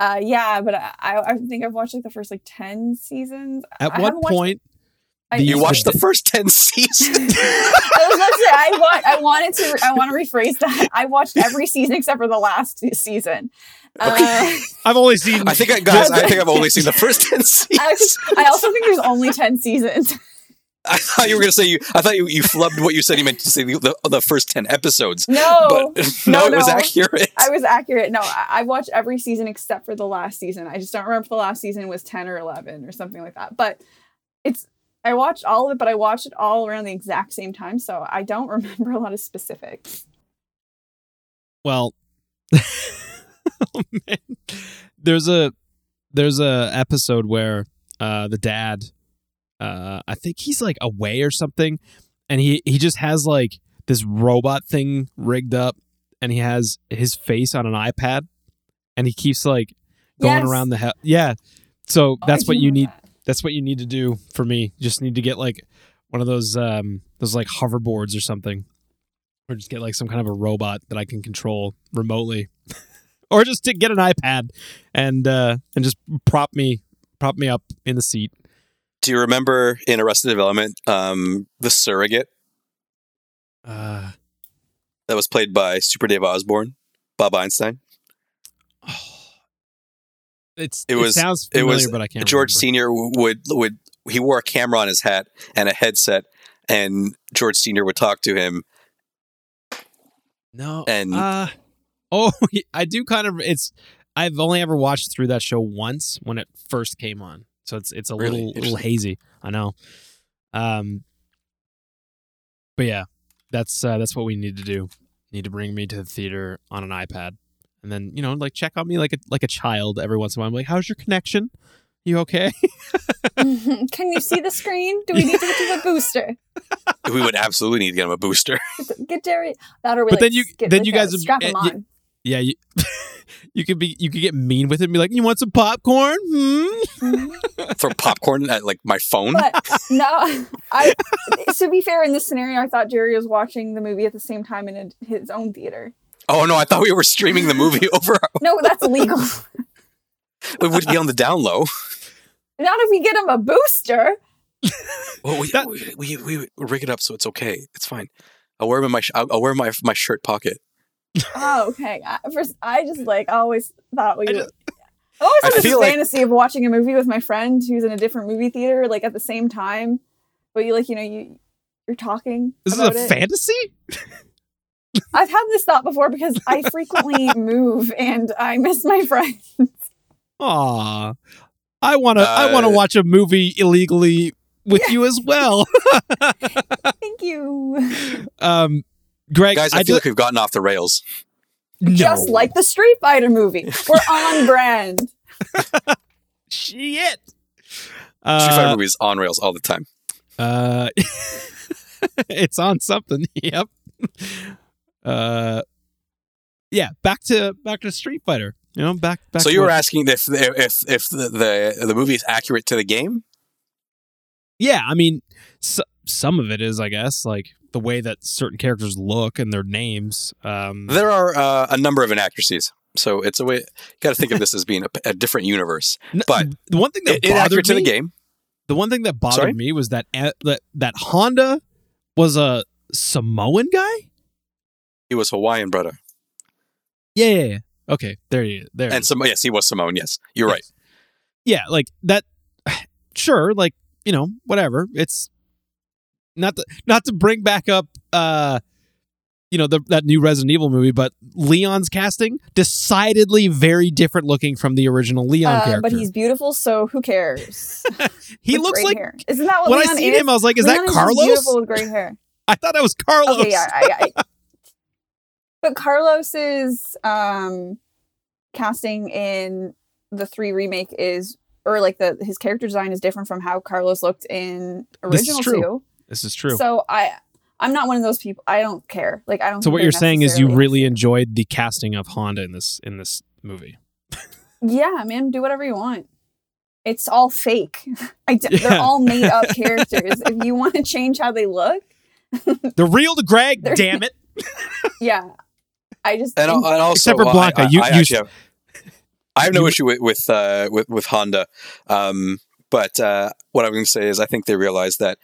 Uh, yeah, but I, I I think I've watched like the first like ten seasons. At I what haven't watched- point? I, You You watched the first 10 seasons. [LAUGHS] I was about to say I want I wanted to I want to rephrase that. I watched every season except for the last season. Uh, [LAUGHS] I've only seen. I think, I, guys, I think I've only seen the first 10 [LAUGHS] seasons. I, I also think there's only ten seasons. I thought you were going to say you. I thought you, you flubbed what you said. You meant to say the, the, the first ten episodes, No, but no, no, it was no. accurate. I was accurate. No, I, I watched every season except for the last season. I just don't remember if the last season was 10 or 11 or something like that. But it's, I watched all of it, but I watched it all around the exact same time. So I don't [LAUGHS] remember a lot of specifics. Well, [LAUGHS] oh, man. there's a there's a episode where uh the dad uh I think he's like away or something and he he just has like this robot thing rigged up and he has his face on an iPad and he keeps like going Yes. around the he- yeah so Oh, that's I what you need that. That's what you need to do for me. You just need to get like one of those um those like hoverboards or something. Or just get like some kind of a robot that I can control remotely. [LAUGHS] Or just to get an iPad and uh and just prop me prop me up in the seat. Do you remember in Arrested Development, um, the surrogate? Uh. That was played by Super Dave Osborne, Bob Einstein? It's It it, was- sounds it was but I can't George remember. Senior would would he wore a camera on his hat and a headset, and George Senior would talk to him. no and- uh oh [LAUGHS] I do kind of it's I've only ever watched through that show once when it first came on so it's it's a Really? little little hazy I know um but yeah that's uh that's what we need to do need to bring me to the theater on an iPad and then you know like check on me like a like a child every once in a while I'm like how's your connection you okay [LAUGHS] [LAUGHS] Can you see the screen? Do we need to get you a booster? [LAUGHS] We would absolutely need to get him a booster. Get Jerry. That or we But like, then you- then like you a- guys- strap eh, him you- on. yeah you you could be you could get mean with him and be like you want some popcorn hmm Throw popcorn at like my phone. But no, I. To be fair, in this scenario, I thought Jerry was watching the movie at the same time in a, his own theater. Oh no, I thought we were streaming the movie [LAUGHS] over. No, that's illegal. [LAUGHS] It would be on the down low. Not if we get him a booster. Well, we, That- we, we we rig it up so it's okay. It's fine. I'll wear him in my sh- I'll I'll wear my my shirt pocket. Oh, okay. I, first, I just like always thought we. I just- I always I had this feel like- fantasy of watching a movie with my friend who's in a different movie theater, like at the same time. But you like, you know, you you're talking. this is a it. fantasy [LAUGHS] I've had this thought before because I frequently [LAUGHS] move and I miss my friends. Aw. I want to. I want to Uh, watch a movie illegally with you as well. [LAUGHS] Thank you. um, Greg, Guys, I, I, feel just like we've gotten off the rails. no. Just like the Street Fighter movie. We're on [LAUGHS] brand. shit. Street Fighter Uh, movies on rails all the time. uh, it's on something. Yep. Uh, yeah. Back to back to Street Fighter. You know, back back. So you were asking if if if the, the the movie is accurate to the game? Yeah, I mean, s some of it is, I guess, like the way that certain characters look and their names. Um, There are uh, a number of inaccuracies. So it's a way you got to think of this as being a, a different universe. but the one thing that It, bothered inaccurate to the game. the one thing that bothered Sorry? me was that uh, that that Honda was a Samoan guy. He was Hawaiian, brother. Yeah, yeah, yeah. Okay, there you there. And is. some yes, he was Samoan. Yes, you're right. yeah, like that. [SIGHS] Sure, like you know, whatever. It's not to, not to bring back up, uh, you know, the, that new Resident Evil movie, but Leon's casting decidedly very different looking from the original Leon Uh, character. but he's beautiful, so who cares? [LAUGHS] he With looks gray like hair. Isn't that what when Leon I seen is? him, I was like, "Is Leon that just Carlos?" beautiful with gray hair. [LAUGHS] I thought that was Carlos. Okay, yeah, I, I, but Carlos's um, casting in the three remake is, or like the his character design is different from how Carlos looked in This original true. two. This is true. So, So I, I'm not one of those people. I don't care. Like I don't. So what you're saying is you really enjoyed the casting of Honda in this in this movie. Yeah, man, do whatever you want. It's all fake. [LAUGHS] I d- Yeah. They're all made up [LAUGHS] characters. If you want to change how they look, The real to Greg, [LAUGHS] damn it. yeah. I just And, and also, Except for well, I, I, you- I you- actually have, I have no you- issue with with uh, with, with Honda. Um, but uh, what I'm going to say is, I think they realize that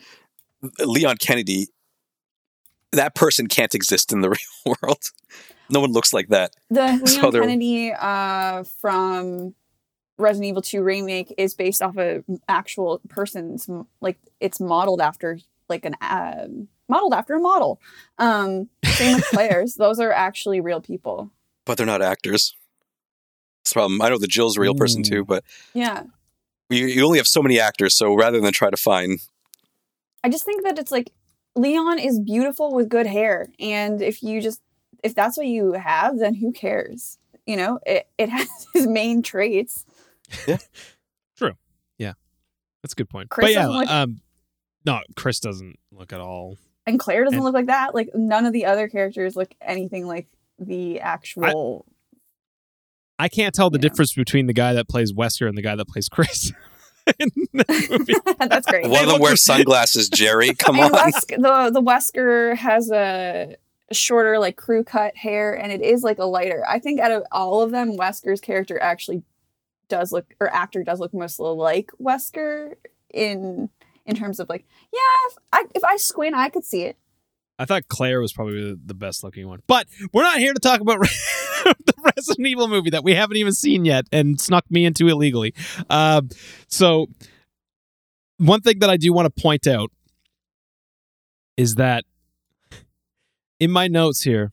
Leon Kennedy, that person can't exist in the [LAUGHS] real world. No one looks like that. the [LAUGHS] So Leon they're- Kennedy uh, from Resident Evil 2 remake is based off a actual person's like it's modeled after like an um modeled after a model. Um, same with [LAUGHS] players; those are actually real people. But they're not actors. That's the problem. I know the Jill's a real person too, but Yeah, you, you only have so many actors. So rather than try to find, I just think that it's like Leon is beautiful with good hair, and if you just if that's what you have, then who cares? You know, it, it [LAUGHS] has his main traits. Yeah. True. Yeah. That's a good point. Chris but yeah, look- um, no, Chris doesn't look at all. And Claire doesn't And- look like that. Like none of the other characters look anything like the actual. I can't tell the Yeah. difference between the guy that plays Wesker and the guy that plays Chris. [LAUGHS] in. [LAUGHS] That's great. One of them wears [LAUGHS] sunglasses, Jerry. Come and on. Wesk, the the Wesker has a shorter like crew cut hair and it is like a lighter. I think out of all of them, Wesker's character actually does look or actor does look most like Wesker in in terms of like yeah if I if I squint I could see it. I thought Claire was probably the, best looking one. But we're not here to talk about [LAUGHS] the Resident Evil movie that we haven't even seen yet and snuck me into illegally. Um, so, one thing that I do want to point out is that in my notes here,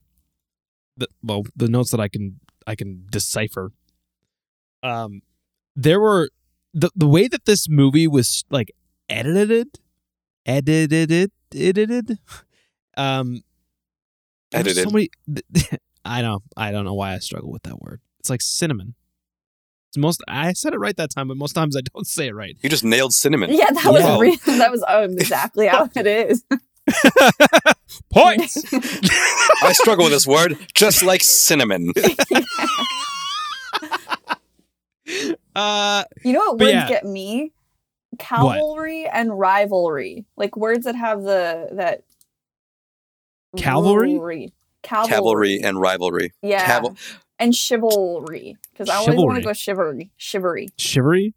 the, well, the notes that I can I can decipher, um, there were the the way that this movie was like edited, edited, edited. Um, Edited. So many, [LAUGHS] I know. I don't know why I struggle with that word. It's like cinnamon. It's most. I said it right that time, but most times I don't [LAUGHS] say it right. You just nailed cinnamon. Yeah, that was Wow. re- that was um, exactly how it is. [LAUGHS] Points. I struggle with this word, just like cinnamon. uh, You know what But words yeah. get me? Cavalry and rivalry. Like words that have the that Cavalry? rivalry. Cavalry. Cavalry and rivalry. Yeah. Caval- and chivalry. Because I always want to go chivalry. Chivalry. shivery.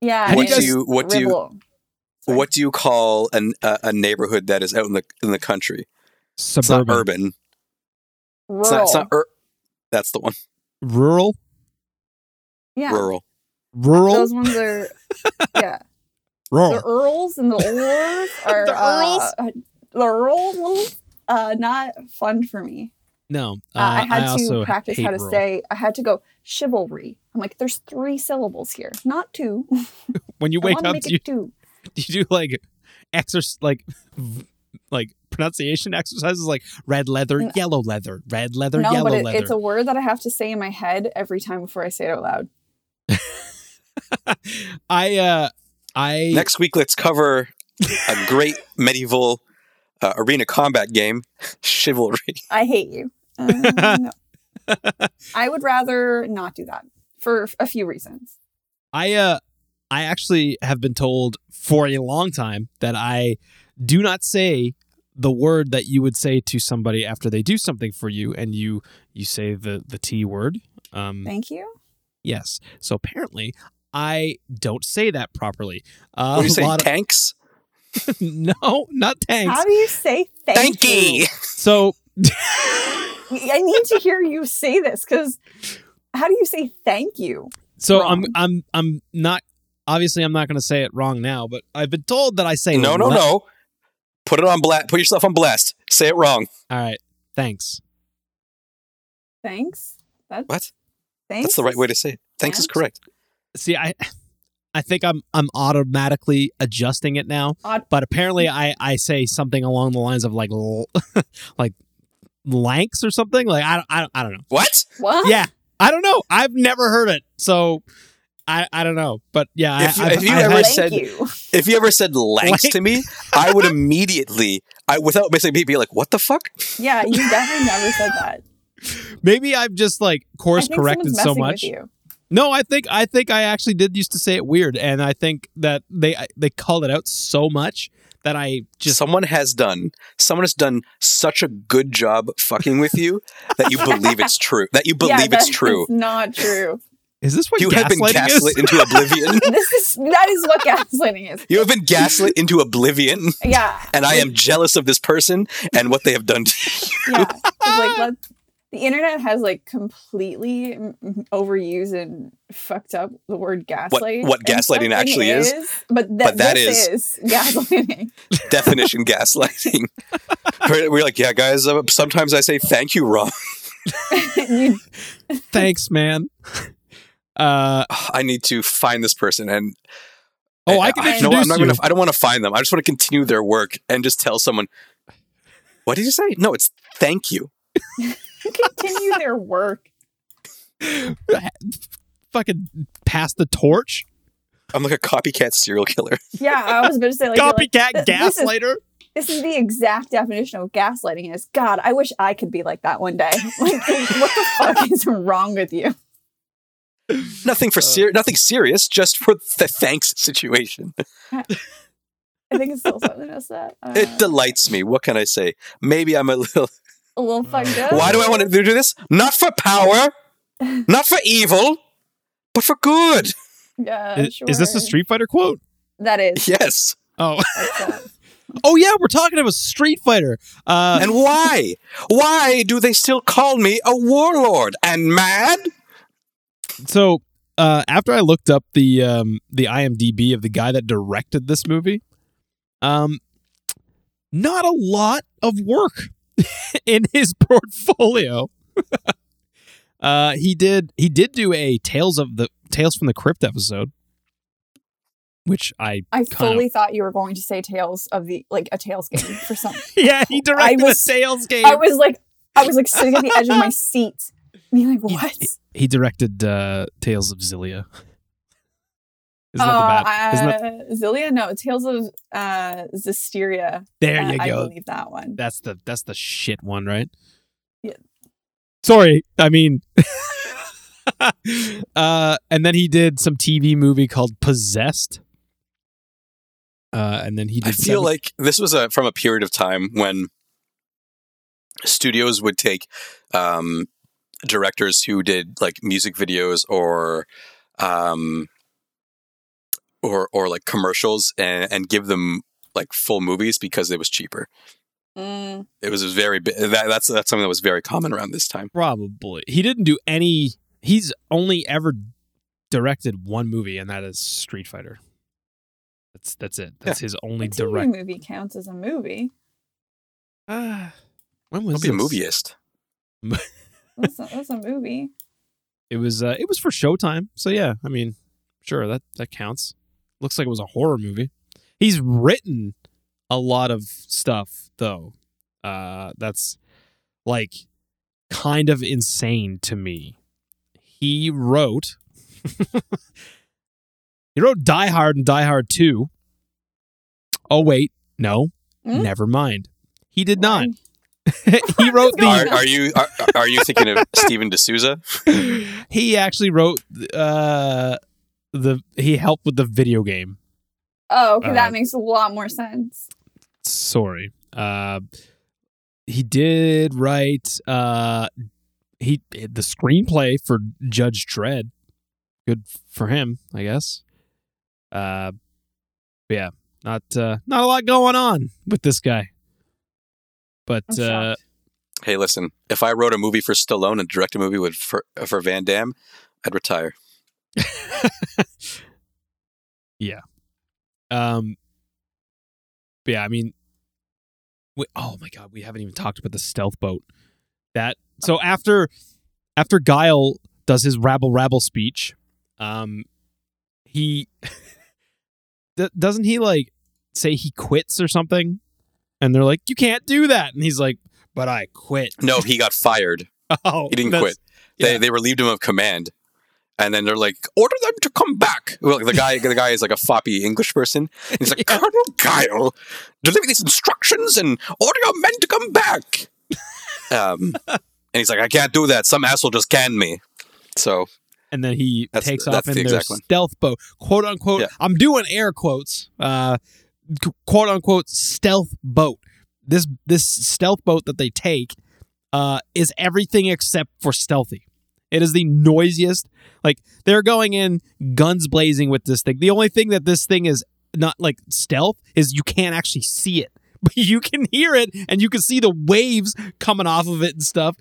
Yeah. What do you what do you. Sorry. what do you call an, a, a neighborhood that is out in the in the country? It's not Suburban. urban. Rural. It's not, it's not ur- That's the one. Rural. yeah. Rural. Rural. Those ones are [LAUGHS] yeah. The earls and the [LAUGHS] ors are The earls? uh, the earls uh not fun for me. No. Uh, Uh, I had also to practice how to rural. say. I had to go chivalry. I'm like, there's three syllables here, not two. [LAUGHS] when you wake want up. make Do you, it two. [LAUGHS] do you do like exercise like like pronunciation exercises like red leather, N- yellow leather, red leather, No, yellow but it, leather? it's a word that I have to say in my head every time before I say it out loud. I uh I Next week, let's cover a great medieval uh, arena combat game, [LAUGHS] Chivalry. I hate you. Uh, [LAUGHS] no. I would rather not do that for a few reasons. I uh I actually have been told for a long time that I do not say the word that you would say to somebody after they do something for you and you you say the the T word. Um Thank you. yes. So apparently I don't say that properly. Uh, What do you a say? lot of- Tanks? [LAUGHS] no, not tanks. How do you say thank, Thank you? so I need to hear you say this because how do you say thank you? so I'm I'm I'm not obviously I'm not going to say it wrong now, but I've been told that I say No, no, le- no. Put it on blast. Put yourself on blast. Say it wrong. All right. Thanks. Thanks. That, What? Thanks. That's the right way to say it. Thanks is correct. See, I I think I'm I'm automatically adjusting it now, Aut- but apparently I I say something along the lines of like [LAUGHS] like lanks or something. Like I I don't, I don't know. What? What? Yeah, I don't know. I've never heard it, so I I don't know. But yeah, If I, you- if you I've ever had- Thank said- you. If you ever said lanks Lank. to me, I would immediately, I without missing a beat, be like, "What the fuck?" Yeah, you definitely never said that. [LAUGHS] maybe I've just like course corrected so much. With you. No, I think I think I actually did used to say it weird, and I think that they they called it out so much that I just someone has done. Someone has done such a good job fucking with you that you believe it's true. That you [LAUGHS] yeah, believe it's true. is not true. is this what You have been gaslit is? into oblivion. [LAUGHS] this is that is what gaslighting is. You have been gaslit into oblivion, Yeah, and I am jealous of this person and what they have done to you. yeah. 'Cause, like let, the internet has like completely overused and fucked up the word gaslight. what and gaslighting actually is. But, that But that this is- is gaslighting. [LAUGHS] Definition gaslighting. We're we're like, yeah, guys. Uh, sometimes I say thank you wrong. [LAUGHS] [LAUGHS] Thanks, man. Uh I need to find this person and. Oh, I can no, introduce I'm not you. Gonna, I don't want to find them. I just want to continue their work and just tell someone. What did you say? No, it's thank you. Continue their work. [LAUGHS] Fucking pass the torch. I'm like a copycat serial killer. Yeah, I was about to say like, like, Copycat this is- gaslighter. This is the exact definition of gaslighting. Is God, I wish I could be like that one day. [LAUGHS] Like, what the fuck [LAUGHS] is wrong with you? Nothing for ser- nothing serious, just for the thanks situation. I think it's still something else that uh, It delights me. What can I say? Maybe I'm a little. A little fucked up. Why do I want to do this? Not for power, [LAUGHS] not for evil, but for good. Yeah, Is, is this a. Street Fighter quote? That is. Yes. Oh, [LAUGHS] oh yeah, we're talking about Street Fighter. Uh, And why? Why do they still call me a warlord and mad? so uh, after I looked up the um, the IMDb of the guy that directed this movie, um, not a lot of work [LAUGHS] in his portfolio. [LAUGHS] uh, he did he did do a Tales of the Tales from the Crypt episode, which I I Kind of. fully thought you were going to say Tales of the like a Tales game for some. [LAUGHS] yeah he directed was- a Tales game. I was like, I was like sitting at the edge of my seat, being like, "What?" he directed uh, Tales of Xillia. Isn't that Uh, the bad? Isn't that, uh, Xillia? No, Tales of uh, Zestiria. there Uh, you go. I believe that one. That's the that's the shit one, right? Yeah. Sorry, I mean. [LAUGHS] uh, and then he did some TV movie called Possessed. Uh, and then he did. I feel seven- like this was a, from a period of time when studios would take um, directors who did like music videos or um, or or like commercials and, and give them like full movies because it was cheaper. Mm, It was very that, that's that's something that was very common around this time. probably he didn't do any. He's only ever directed one movie, and that is Street Fighter. That's that's it. That's his only a TV direct. movie counts as a movie. Ah, [SIGHS] when was Don't be a movieist. [LAUGHS] That's a, that's a movie. It was uh, it was for Showtime, so yeah. I mean, sure that that counts. Looks like it was a horror movie. He's written a lot of stuff though. Uh, that's like kind of insane to me. He wrote. [LAUGHS] he wrote Die Hard and Die Hard Two. Oh wait, no, Hmm? never mind. He did not. [LAUGHS] He wrote the Are, are you are, are you thinking of [LAUGHS] Steven de Souza? he actually wrote uh the he helped with the video game Oh, okay, Uh, that makes a lot more sense. sorry uh he did write uh he the screenplay for judge dredd good for him i guess uh yeah not uh not a lot going on with this guy but uh. Hey, listen. If I wrote a movie for Stallone and direct a movie with for, for Van Damme, I'd retire. [LAUGHS] yeah. Um. but yeah, I mean, we, oh my god, we haven't even talked about the stealth boat. That so after after Guile does his rabble rabble speech, um, he [LAUGHS] doesn't he like say he quits or something, and they're like, "You can't do that," and he's like, "But I quit." No, he got fired. [LAUGHS] Oh, He didn't quit. They yeah. they relieved him of command, and then they're like, "Order them to come back." Well, the guy the guy is like a floppy English person. And he's like, [LAUGHS] Yeah. "Colonel Guile, deliver these instructions and order your men to come back." um, and he's like, "I can't do that. Some asshole just canned me." So and then he takes off in the their stealth boat, quote unquote. Yeah. I'm doing air quotes, uh, quote unquote stealth boat. This this stealth boat that they take uh, is everything except for stealthy. It is the noisiest. Like they're going in guns blazing with this thing. The only thing that this thing is not like stealth is you can't actually see it, [LAUGHS] but you can hear it and you can see the waves coming off of it and stuff.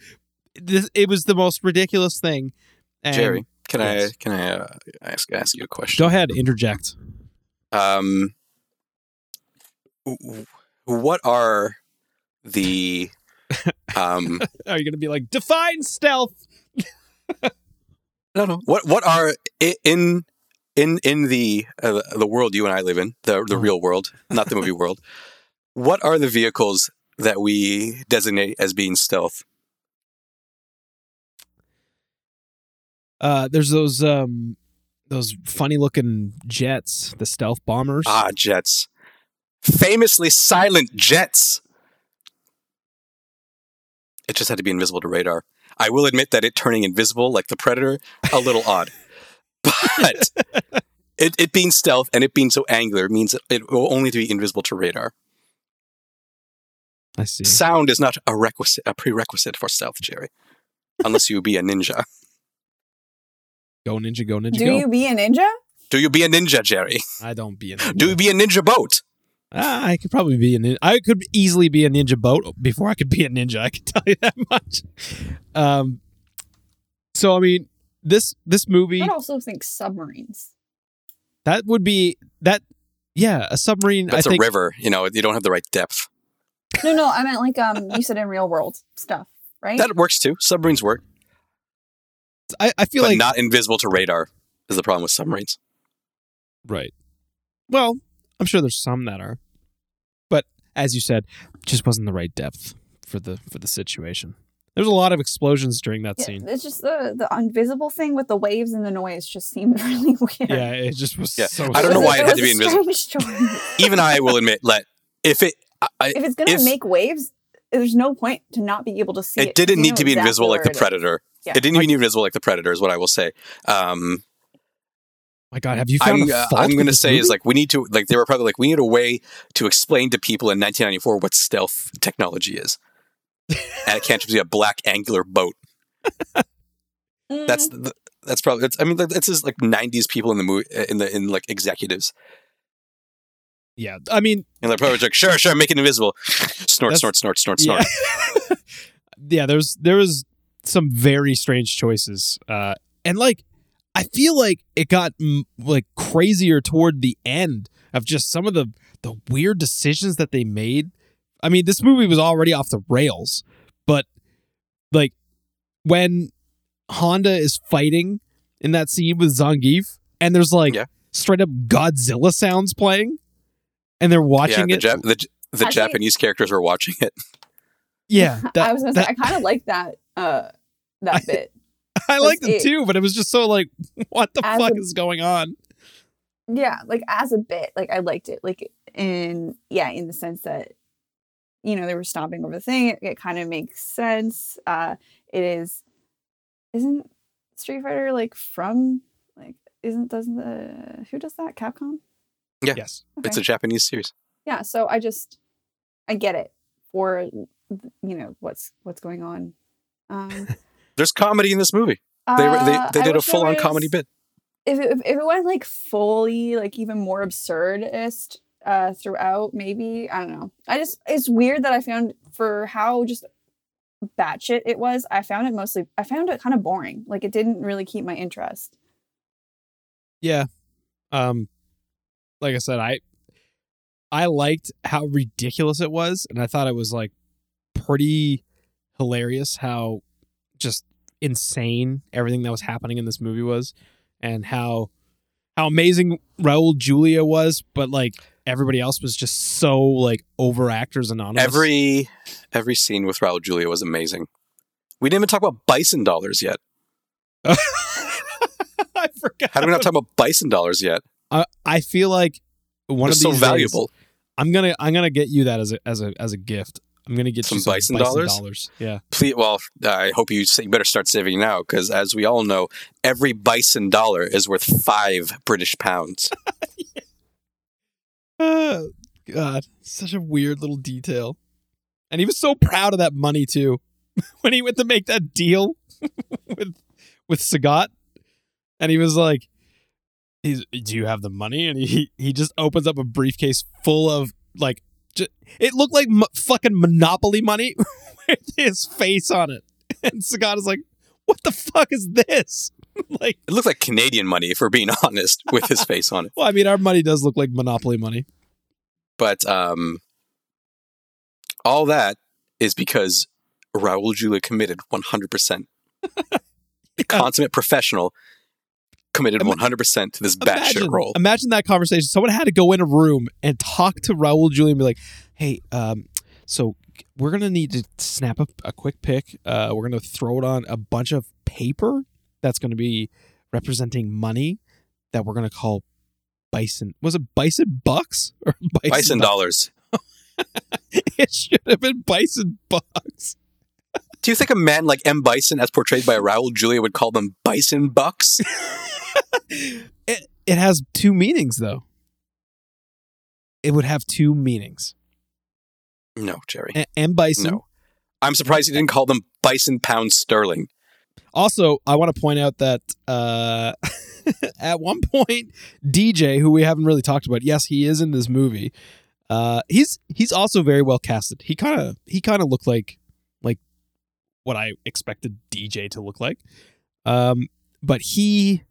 This, it was the most ridiculous thing. And- Jerry, can yes. I can I uh, ask ask you a question? Go ahead, interject. Um, what are the um [LAUGHS] Are you going to be like define stealth? [LAUGHS] no no what what are in in in the uh, the world you and I live in the the Oh. real world not the movie world what are the vehicles that we designate as being stealth Uh, there's those um, those funny looking jets, the stealth bombers. Ah, jets. Famously silent jets. It just had to be invisible to radar. I will admit that it turning invisible like the Predator, a little [LAUGHS] odd. But it, it being stealth and it being so angular means it will only be invisible to radar. I see. Sound is not a requisite, a prerequisite for stealth, Jerry. Unless you be a ninja. Go ninja, go ninja, Do go. you be a ninja? Do you be a ninja, Jerry? I don't be a ninja. Do you be a ninja boat? I could probably be a ninja. I could easily be a ninja boat before I could be a ninja. I can [LAUGHS] tell you that much. Um, so I mean, this this movie I'd also think submarines. that would be that. Yeah, a submarine. That's I think a river. You know, you don't have the right depth. No, no, I meant like um you said in real world stuff, right? That works too. Submarines work, I, I feel but like not invisible to radar is the problem with submarines. right. Well, I'm sure there's some that are, but as you said, just wasn't the right depth for the for the situation. There was a lot of explosions during that Yeah, scene. it's just the the invisible thing with the waves and the noise just seemed [LAUGHS] really weird. Yeah, it just was Yeah, so. I don't know why a- it had to be invisible. Even I will admit, let if it, I, I- if it's gonna If- make waves, there's no point to not be able to see it. it didn't need to be exactly invisible like the it is. predator. Yeah. It didn't even need to be invisible like the predator is what I will say. Um, My God, have you found I'm, a uh, I'm going to say is like we need to like they were probably like we need a way to explain to people in 1994 what stealth technology is, and it can't just be a black angular boat. [LAUGHS] Mm, That's the, that's probably that's I mean that's just like 90s people in the movie in the in like executives yeah. I mean, and they're probably like sure sure make it invisible, [LAUGHS] snort snort snort snort snort. yeah, [LAUGHS] yeah. There's there was some very strange choices, uh, and like I feel like it got like crazier toward the end of just some of the the weird decisions that they made. I mean, this movie was already off the rails, but like when Honda is fighting in that scene with Zangief, and there's like Yeah. straight up Godzilla sounds playing, and they're Yeah, watching the, it. Jap- the, the Actually- Japanese characters were watching it. yeah, [LAUGHS] that- I was gonna that- say I kind of like that uh that [LAUGHS] bit. [LAUGHS] I liked it it- too, but it was just so like, [LAUGHS] what the fuck a- is going on? Yeah, like as a bit, like I liked it. Like in yeah, in the sense that you know they were stomping over the thing. It, it kind of makes sense. Uh It is isn't Street Fighter like from like isn't doesn't the who does that Capcom? Yeah. Yes. It's a Japanese series. yeah. So I just I get it for you know what's what's going on. Um, [LAUGHS] There's comedy in this movie. They were, they, uh, they did a full on comedy bit. if it, if it went like fully like even more absurdist uh throughout maybe i don't know i just it's weird that i found for how just batshit it was i found it mostly i found it kind of boring like it didn't really keep my interest Yeah. Um, like I said, I I liked how ridiculous it was, and I thought it was like pretty hilarious how just insane everything that was happening in this movie was, and how how amazing Raul Julia was, but like everybody else was just so like over actors anonymous. Every every scene with Raul Julia was amazing. We didn't even talk about bison dollars yet. [LAUGHS] I forgot. How do we not talk about bison dollars yet? I, I feel like one They're of so these valuable. Days, I'm gonna I'm gonna get you that as a as a as a gift. I'm gonna get Some you some bison bison, dollars? dollars. Yeah. Please, well, I hope you, say, you better start saving now because, as we all know, every bison dollar is worth five British pounds. [LAUGHS] Oh, God, such a weird little detail. And he was so proud of that money too, [LAUGHS] when he went to make that deal [LAUGHS] with with Sagat, and he was like, "He's, do you have the money?" And he he just opens up a briefcase full of like, it looked like m- fucking Monopoly money [LAUGHS] with his face on it, and Sagat is like, "What the fuck is this?" [LAUGHS] like, It looked like Canadian money, if we're being [LAUGHS] honest, with his face on it. well, I mean, our money does look like Monopoly money. But um, all that is because Raul Julia committed 100%. The consummate professional committed 100% to this batshit role. Imagine that conversation. Someone had to go in a room and talk to Raul Julia and be like, "Hey, um, so we're gonna need to snap a, a quick pic. Uh, we're gonna throw it on a bunch of paper, that's going to be representing money that we're going to call bison. Was it bison bucks [LAUGHS] or bison, Bison dollars. [LAUGHS] it should have been bison bucks. [LAUGHS] Do you think a man like M. Bison, as portrayed by Raul Julia, would call them bison bucks? It it has two meanings though. It would have two meanings. No, Jerry. And bison. No. I'm surprised he didn't call them bison pound sterling. Also, I want to point out that uh, [LAUGHS] at one point, DJ, who we haven't really talked about, yes, he is in this movie. Uh, he's he's also very well casted. He kind of he kind of looked like like what I expected DJ to look like. Um, but he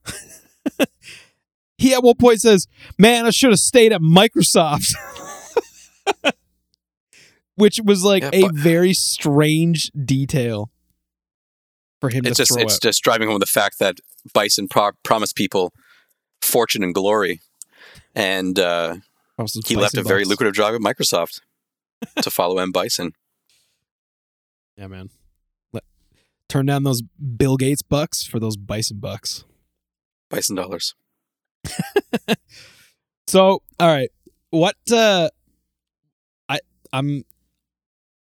[LAUGHS] he at one point says, "Man, I should have stayed at Microsoft." [LAUGHS] Which was like Yeah, a very strange detail for him It's to just throw it's out. just driving home the fact that Bison pro- promised people fortune and glory, and uh, he left a very lucrative job at Microsoft [LAUGHS] to follow M. Bison. Yeah, man. Let, turn down those Bill Gates bucks for those Bison bucks. Bison dollars. [LAUGHS] So, all right, what? uh I I'm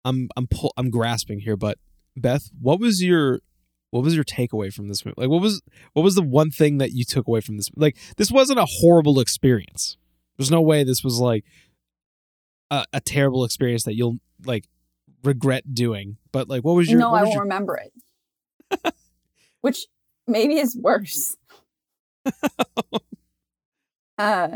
I'm I'm pull, I'm grasping here, but Beth, what was your what was your takeaway from this movie? Like, what was what was the one thing that you took away from this? Like, this wasn't a horrible experience. There's no way this was like a, a terrible experience that you'll like regret doing. But like, what was your no, what I was won't your- remember it. [LAUGHS] Which maybe is worse. [LAUGHS] uh,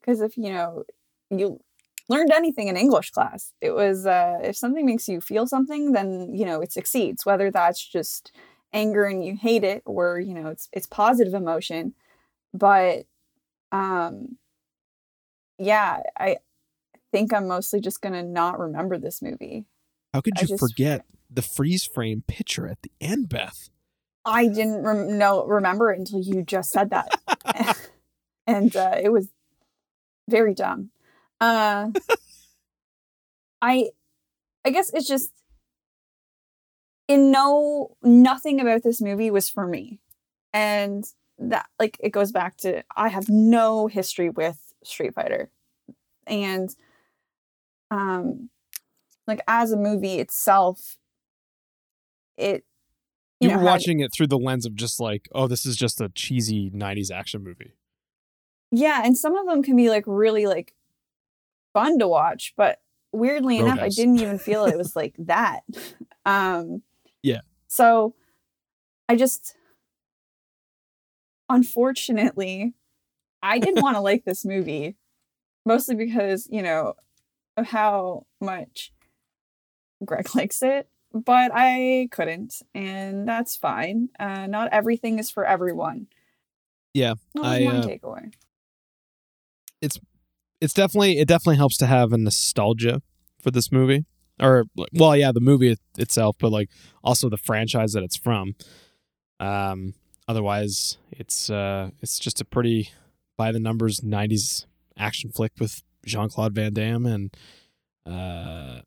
because if you know you learned anything in English class, it was uh, if something makes you feel something, then you know it succeeds. Whether that's just anger and you hate it, or you know it's it's positive emotion. But um, yeah, I think I'm mostly just gonna not remember this movie. How could you just- forget the freeze frame picture at the end, Beth? I didn't rem- know remember it until you just said that, [LAUGHS] [LAUGHS] and uh, it was very dumb. Uh, I, I guess it's just in no nothing about this movie was for me, and that like it goes back to I have no history with Street Fighter, and um, like as a movie itself, it You, had- watching it through the lens of just like, oh, this is just a cheesy '90s action movie. Yeah, and some of them can be like really like fun to watch, but weirdly enough, I didn't even feel it was [LAUGHS] like that. Um Yeah. So I just unfortunately I didn't want to like this movie mostly because, you know, of how much Greg [LAUGHS] likes it, but I couldn't, and that's fine. Uh not everything is for everyone. Yeah, That was I, my uh, takeaway. It's definitely it definitely helps to have a nostalgia for this movie, or well, yeah, the movie itself, but like also the franchise that it's from. Um, otherwise, it's uh, it's just a pretty by the numbers '90s action flick with Jean Claude Van Damme and uh,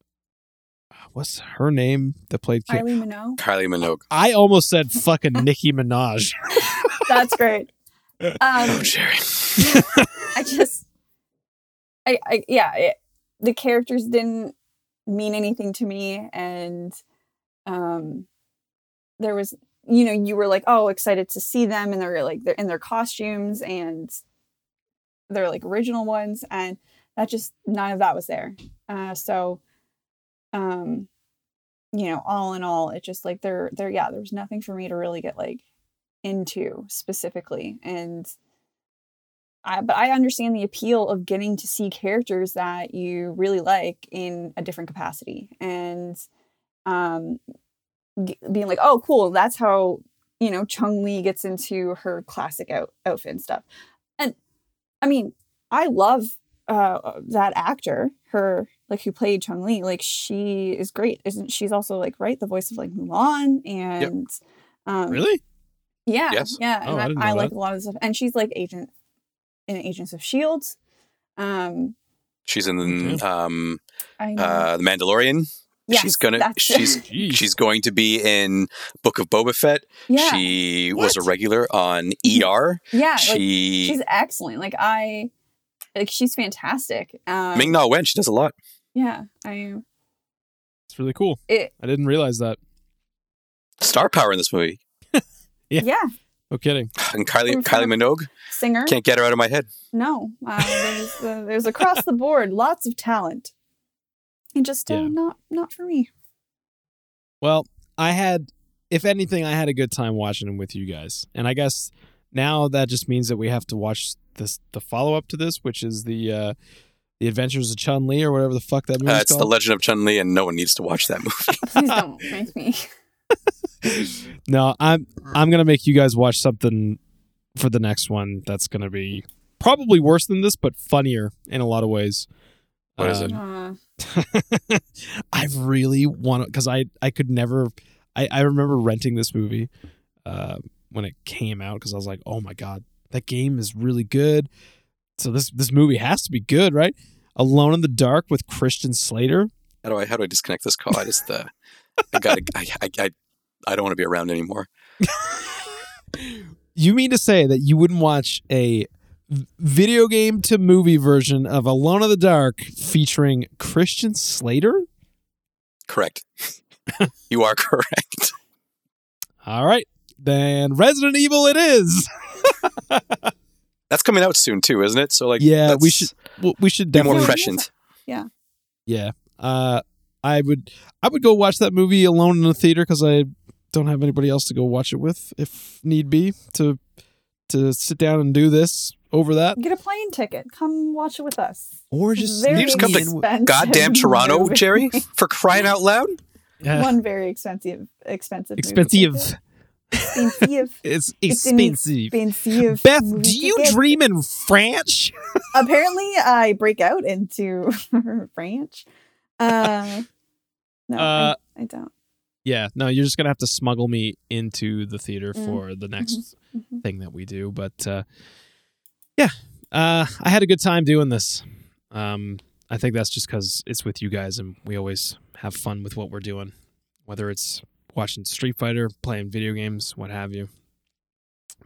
what's her name that played? Ki- Kylie Minogue. Kylie Minogue. I almost said fucking Nicki Minaj. [LAUGHS] That's great. [LAUGHS] Oh, Um, Jerry. I just, I, I yeah, it, the characters didn't mean anything to me, and um, there was, you know, you were like, oh, excited to see them, and they're like, they're in their costumes, and they're like original ones, and that just none of that was there. Uh, so, um, you know, all in all, it just like there, there, yeah, there was nothing for me to really get like into specifically, and I, but I understand the appeal of getting to see characters that you really like in a different capacity and um, g- being like, oh, cool, that's how, you know, Chung Li gets into her classic out- outfit and stuff. And I mean, I love uh, that actor, her, like, who played Chung Li. Like, she is great. Isn't she's also, like, right, the voice of, like, Mulan and. Um, really? yeah. Yes. Yeah. Oh, And I I, I like a lot of stuff. And she's like agent in Agents of Shields. Um She's in Okay. um, uh, The Mandalorian. Yes, she's gonna she's [LAUGHS] Jeez. she's going to be in Book of Boba Fett. yeah, She was a regular on ER. yeah. Like, she's excellent. Like I, like she's fantastic. Um, Ming Na Wen. She does a lot. Yeah, I. It's really cool. It. I didn't realize that. Star power in this movie. [LAUGHS] Yeah. Yeah. No kidding. And Kylie From- Kylie Minogue Singer. can't get her out of my head. No, uh, there's uh, there's across the board lots of talent, and just uh, Yeah. not not for me. Well, I had, if anything, I had a good time watching them with you guys, and I guess now that just means that we have to watch this, the follow up to this, which is the uh, the Adventures of Chun Li or whatever the fuck that movie's Uh, it's the. Legend of Chun Li, and no one needs to watch that movie. [LAUGHS] Please don't make me. [LAUGHS] no, I'm I'm gonna make you guys watch something for the next one that's gonna be probably worse than this, but funnier in a lot of ways. What is it? Uh, [LAUGHS] I really want to because I I could never. I I remember renting this movie uh, when it came out because I was like, oh my god, that game is really good. So this this movie has to be good, right? Alone in the Dark with Christian Slater. How do I how do I disconnect this call? I just uh, I gotta I, I I I don't want to be around anymore. [LAUGHS] You mean to say that you wouldn't watch a video game to movie version of Alone in the Dark featuring Christian Slater? Correct. [LAUGHS] you are correct. All right, then Resident Evil it is. That's coming out soon too, isn't it? So like Yeah, we should we should be more definitely prescient. Yeah. Uh I would I would go watch that movie alone in the theater cuz I don't have anybody else to go watch it with if need be to to sit down and do this over that get a plane ticket. Come watch it with us. or just Very You just come to sneak in with- expensive Goddamn [LAUGHS] Toronto, movie. Jerry, for crying out loud. Yeah. One very expensive, expensive, movie expensive. ticket. Expensive. [LAUGHS] It's It's expensive. expensive. Beth, do you ticket. dream in French? [LAUGHS] Apparently, I break out into French. Uh, no, Uh, I, I don't. Yeah, no, you're just gonna have to smuggle me into the theater Mm. for the next Mhm. thing that we do. But uh, yeah, uh, I had a good time doing this. Um, I think that's just because it's with you guys, and we always have fun with what we're doing, whether it's watching Street Fighter, playing video games, what have you.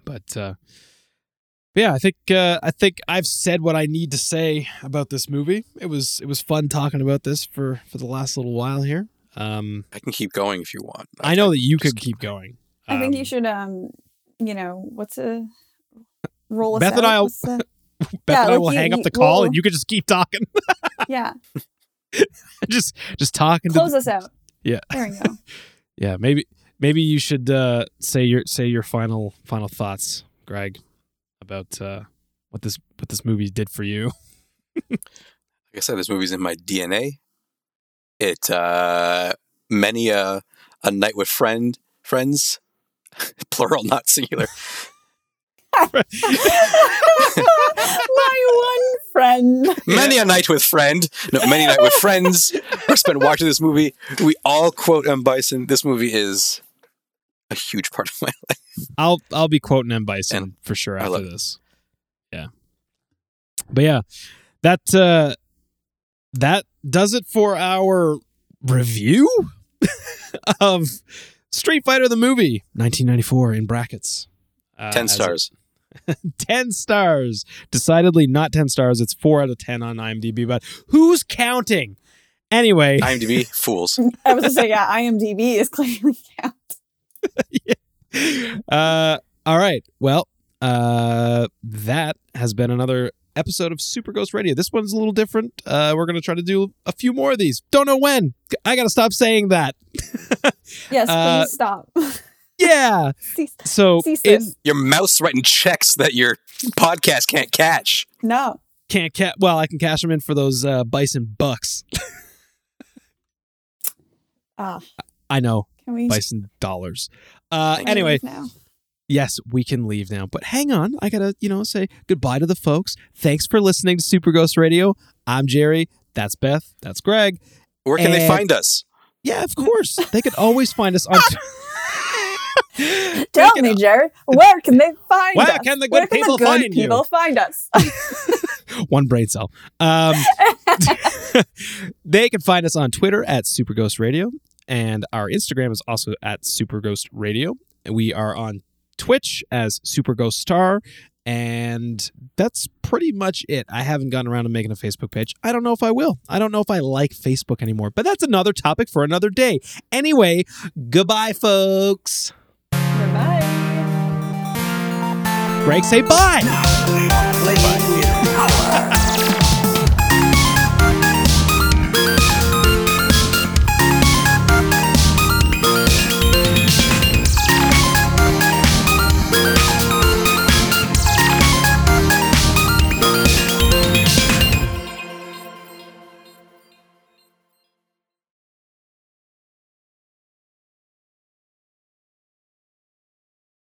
But uh, yeah, I think uh, I think I've said what I need to say about this movie. It was it was fun talking about this for for the last little while here. Um, I can keep going if you want. I know that you could keep going. I think you Um, should, um, you know, what's a roll us Beth and I'll- the- [LAUGHS] Beth Yeah, and I like will you- hang up the call, we'll- and you could just keep talking. [LAUGHS] yeah, [LAUGHS] just just talking. to close the- us out. Yeah. there we go. yeah, maybe maybe you should uh, say your say your final final thoughts, Greg, about uh, what this what this movie did for you. [LAUGHS] like I said, this movie's in my DNA. It uh many a a night with friend friends, [LAUGHS] plural, not singular. [LAUGHS] My one friend. Many a night with friend, no, many a night with friends are spent watching this movie. We all quote M Bison. This movie is a huge part of my [LAUGHS] life. I'll I'll be quoting M Bison And for sure after love it. this. Yeah, but yeah, that uh, that does it for our review [LAUGHS] of Street Fighter the movie, 1994 in brackets. Uh, Ten as- stars. [LAUGHS] 10 stars. Decidedly not 10 stars. It's 4 out of 10 on IMDb, but who's counting? Anyway, IMDb fools. I was gonna say, yeah, IMDb is clearly [LAUGHS] out. uh all right. Well, uh that has been another episode of Super Ghost Radio. This one's a little different. Uh we're going to try to do a few more of these. Don't know when. I got to stop saying that. [LAUGHS] Yes, Uh, please stop. [LAUGHS] Yeah. Cease, So cease in. Your mouse writing checks that your podcast can't catch. No. can't ca- well, I can cash them in for those uh bison bucks. Ah, I know, can we? bison dollars. Uh we anyway, yes, we can leave now. But hang on, I gotta, you know, say goodbye to the folks. Thanks for listening to Super Ghost Radio. I'm Jerry. That's Beth. That's Greg. Where can they find us? Yeah, of course. They could always find us on. [LAUGHS] Tell me, can- Jerry, where can they find Where us? can the good where can people the good find you? people find us? [LAUGHS] One brain cell. Um, [LAUGHS] they can find us on Twitter at Super Ghost Radio, and our Instagram is also at Super Ghost Radio. We are on Twitch as Super Ghost Star, and that's pretty much it. I haven't gotten around to making a Facebook page. I don't know if I will. I don't know if I like Facebook anymore, but that's another topic for another day. Anyway, goodbye, folks. Bye. Greg, say bye. Playing with power.